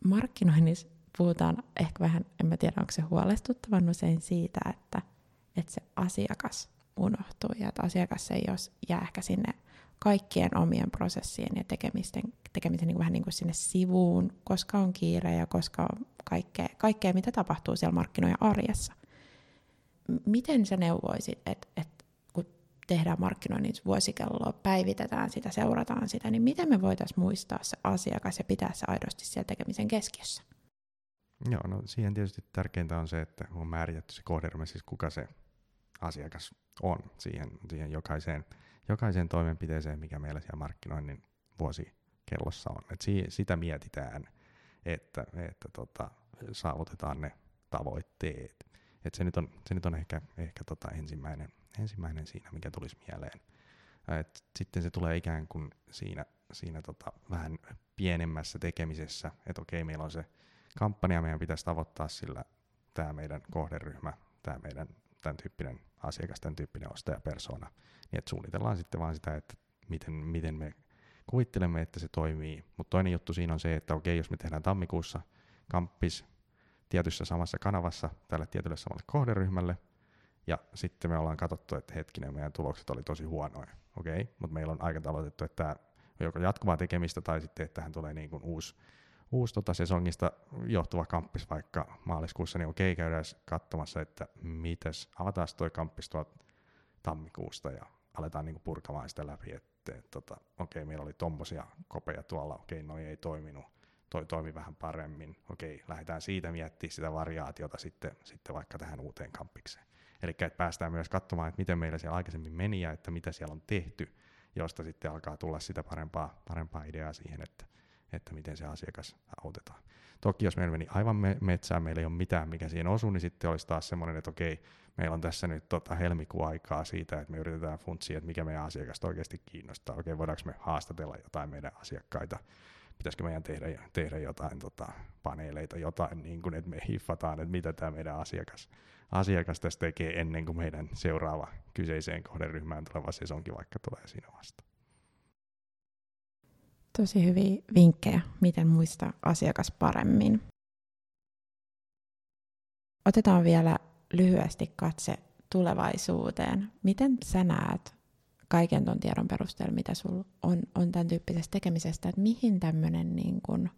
markkinoinnissa puhutaan ehkä vähän, en mä tiedä onko se huolestuttavan usein siitä, että, että se asiakas unohtuu ja että asiakas ei jos jää ehkä sinne kaikkien omien prosessien ja tekemisten, tekemisen niin kuin vähän niin kuin sinne sivuun, koska on kiire ja koska on kaikkea, kaikkea mitä tapahtuu siellä markkinoiden arjessa. Miten sä neuvoisit, että, että kun tehdään markkinoinnin vuosikelloa, päivitetään sitä, seurataan sitä, niin miten me voitaisiin muistaa se asiakas ja pitää se aidosti siellä tekemisen keskiössä? Joo, no siihen tietysti tärkeintä on se, että on määritetty se kohderyhmä, siis kuka se asiakas on siihen, siihen jokaiseen, jokaiseen toimenpiteeseen, mikä meillä siellä markkinoinnin vuosikellossa on. Et si, sitä mietitään, että, että tota, saavutetaan ne tavoitteet. Et se nyt on, se nyt on ehkä, ehkä tota ensimmäinen, ensimmäinen siinä, mikä tulisi mieleen. Et sitten se tulee ikään kuin siinä, siinä tota vähän pienemmässä tekemisessä, että okei, meillä on se kampanja, meidän pitäisi tavoittaa sillä tämä meidän kohderyhmä, tämä meidän tämän tyyppinen asiakas, tämän tyyppinen ostajapersona, niin että suunnitellaan sitten vaan sitä, että miten, miten me kuvittelemme, että se toimii. Mutta toinen juttu siinä on se, että okei, jos me tehdään tammikuussa kamppis tietyssä samassa kanavassa tälle tietylle samalle kohderyhmälle, ja sitten me ollaan katsottu, että hetkinen, meidän tulokset oli tosi huonoja. Okei, mutta meillä on aikataulutettu, että tämä on joko jatkuvaa tekemistä tai sitten, että tähän tulee niin kuin uusi uusi tota sesongista johtuva kamppis vaikka maaliskuussa, niin okei, käydään katsomassa, että mites, avataan toi kamppis tuolta tammikuusta ja aletaan niinku purkamaan sitä läpi, että et, tota, okei, meillä oli tommosia kopeja tuolla, okei, noi ei toiminut, toi toimi vähän paremmin, okei, lähdetään siitä miettimään sitä variaatiota sitten, sitten vaikka tähän uuteen kampikseen. Eli että päästään myös katsomaan, että miten meillä siellä aikaisemmin meni ja että mitä siellä on tehty, josta sitten alkaa tulla sitä parempaa, parempaa ideaa siihen, että että miten se asiakas autetaan. Toki jos meillä meni aivan me- metsään, meillä ei ole mitään, mikä siihen osuu, niin sitten olisi taas semmoinen, että okei, meillä on tässä nyt tota helmikuun aikaa siitä, että me yritetään funtsia, että mikä meidän asiakasta oikeasti kiinnostaa. Okei, voidaanko me haastatella jotain meidän asiakkaita, pitäisikö meidän tehdä, tehdä jotain tota, paneeleita, jotain, niin kuin, että me hiffataan, että mitä tämä meidän asiakas, asiakas tässä tekee ennen kuin meidän seuraava kyseiseen kohderyhmään tuleva sesonkin vaikka tulee siinä vastaan. Tosi hyviä vinkkejä, miten muistaa asiakas paremmin. Otetaan vielä lyhyesti katse tulevaisuuteen. Miten sä näet kaiken tuon tiedon perusteella, mitä sulla on, on tämän tyyppisestä tekemisestä, että mihin tämmöinen niin kun,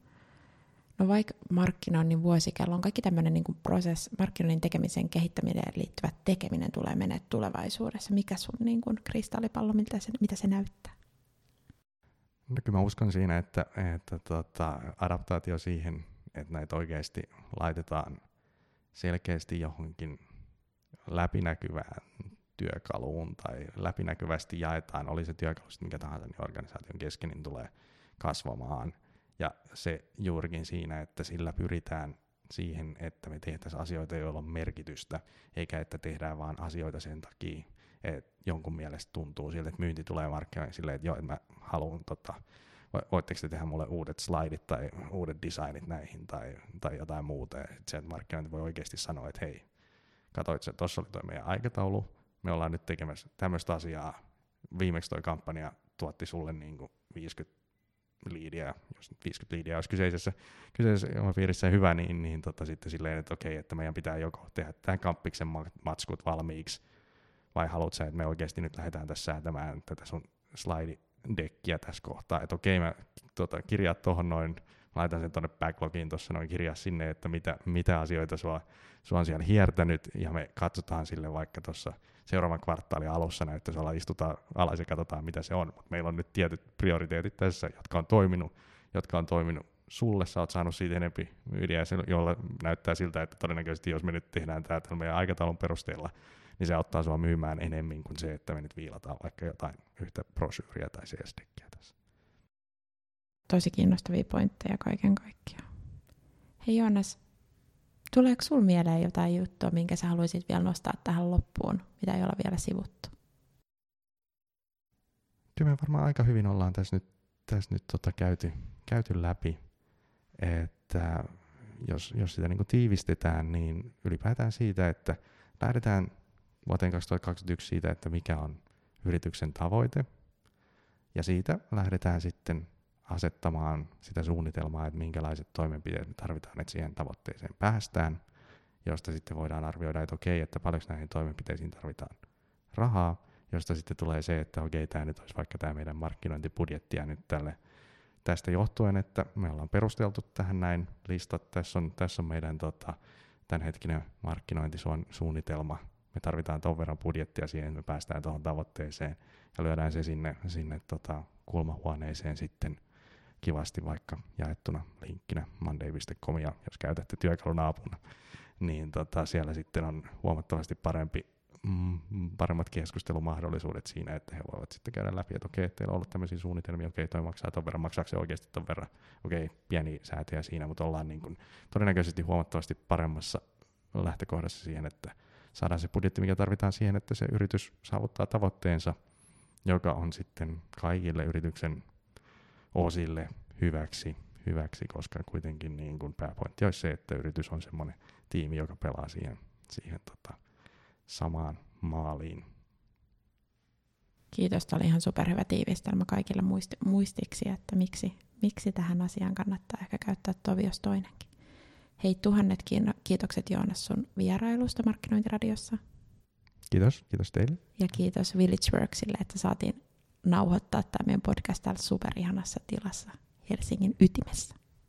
no vaikka markkinoinnin vuosikello on kaikki tämmöinen niin prosess, markkinoinnin tekemisen kehittämiseen liittyvä tekeminen tulee menee tulevaisuudessa. Mikä sun niin kun, kristallipallo, mitä se, mitä se näyttää? No kyllä mä uskon siinä, että, että tota, adaptaatio siihen, että näitä oikeasti laitetaan selkeästi johonkin läpinäkyvään työkaluun tai läpinäkyvästi jaetaan, oli se työkalu sitten mikä tahansa, niin organisaation kesken niin tulee kasvamaan. Ja se juurikin siinä, että sillä pyritään siihen, että me tehtäisiin asioita, joilla on merkitystä, eikä että tehdään vaan asioita sen takia, että jonkun mielestä tuntuu siltä, että myynti tulee markkinoille silleen, että joo, että mä haluan, tota, voitteko te tehdä mulle uudet slaidit tai uudet designit näihin tai, tai jotain muuta. Ja se, että markkinointi voi oikeasti sanoa, että hei, katsoit se, tuossa oli tuo meidän aikataulu, me ollaan nyt tekemässä tämmöistä asiaa, viimeksi toi kampanja tuotti sulle niin kuin 50 liidiä, jos 50 liidiä olisi kyseisessä, kyseisessä piirissä hyvä, niin, niin tota, sitten silleen, että okei, että meidän pitää joko tehdä tämän kampiksen matskut valmiiksi, vai haluat sä, että me oikeasti nyt lähdetään tässä säätämään tätä sun slide-dekkiä tässä kohtaa, että okei, mä tota, kirjaat tuohon noin, laitan sen tuonne backlogiin tuossa noin kirjaa sinne, että mitä, mitä asioita sua, sua on siellä hiertänyt, ja me katsotaan sille vaikka tuossa seuraavan kvartaalin alussa näyttäisi olla, istutaan alas ja katsotaan mitä se on, mutta meillä on nyt tietyt prioriteetit tässä, jotka on toiminut, jotka on toiminut sulle, sä oot saanut siitä enempi myydiä, jolla näyttää siltä, että todennäköisesti jos me nyt tehdään tämä meidän aikataulun perusteella, niin se auttaa sua myymään enemmän kuin se, että me nyt viilataan vaikka jotain yhtä brosyyriä tai CS-dekkiä tässä. Tosi kiinnostavia pointteja kaiken kaikkiaan. Hei Joonas, tuleeko sul mieleen jotain juttua, minkä sä haluaisit vielä nostaa tähän loppuun, mitä ei olla vielä sivuttu? Kyllä me varmaan aika hyvin ollaan tässä nyt, tässä nyt tota käyty, käyty läpi, että jos, jos sitä niin tiivistetään, niin ylipäätään siitä, että lähdetään vuoteen 2021 siitä, että mikä on yrityksen tavoite, ja siitä lähdetään sitten asettamaan sitä suunnitelmaa, että minkälaiset toimenpiteet me tarvitaan, että siihen tavoitteeseen päästään, josta sitten voidaan arvioida, että okei, että paljonko näihin toimenpiteisiin tarvitaan rahaa, josta sitten tulee se, että okei, tämä nyt olisi vaikka tämä meidän markkinointibudjetti ja nyt tälle tästä johtuen, että me ollaan perusteltu tähän näin listat, tässä on, tässä on meidän tota, tämänhetkinen markkinointisuunnitelma, me tarvitaan ton verran budjettia siihen, että me päästään tuohon tavoitteeseen ja lyödään se sinne, sinne tota, kulmahuoneeseen sitten kivasti vaikka jaettuna linkkinä monday.com ja jos käytätte työkaluna apuna, niin tota, siellä sitten on huomattavasti parempi mm, paremmat keskustelumahdollisuudet siinä, että he voivat sitten käydä läpi, että okei, teillä on ollut tämmöisiä suunnitelmia, okei, toi maksaa ton verran, maksaako se oikeasti ton verran, okei, pieni säätöjä siinä, mutta ollaan niin kuin todennäköisesti huomattavasti paremmassa lähtökohdassa siihen, että saadaan se budjetti, mikä tarvitaan siihen, että se yritys saavuttaa tavoitteensa, joka on sitten kaikille yrityksen osille hyväksi, hyväksi koska kuitenkin niin kuin pääpointti olisi se, että yritys on semmoinen tiimi, joka pelaa siihen, siihen tota, samaan maaliin. Kiitos, tämä oli ihan superhyvä tiivistelmä kaikille muisti- muistiksi, että miksi, miksi tähän asiaan kannattaa ehkä käyttää tovi, jos toinenkin. Hei, tuhannet kiitokset Joonas sun vierailusta Markkinointiradiossa. Kiitos, kiitos teille. Ja kiitos Villageworksille, että saatiin nauhoittaa tämä meidän podcast täällä superihanassa tilassa Helsingin ytimessä.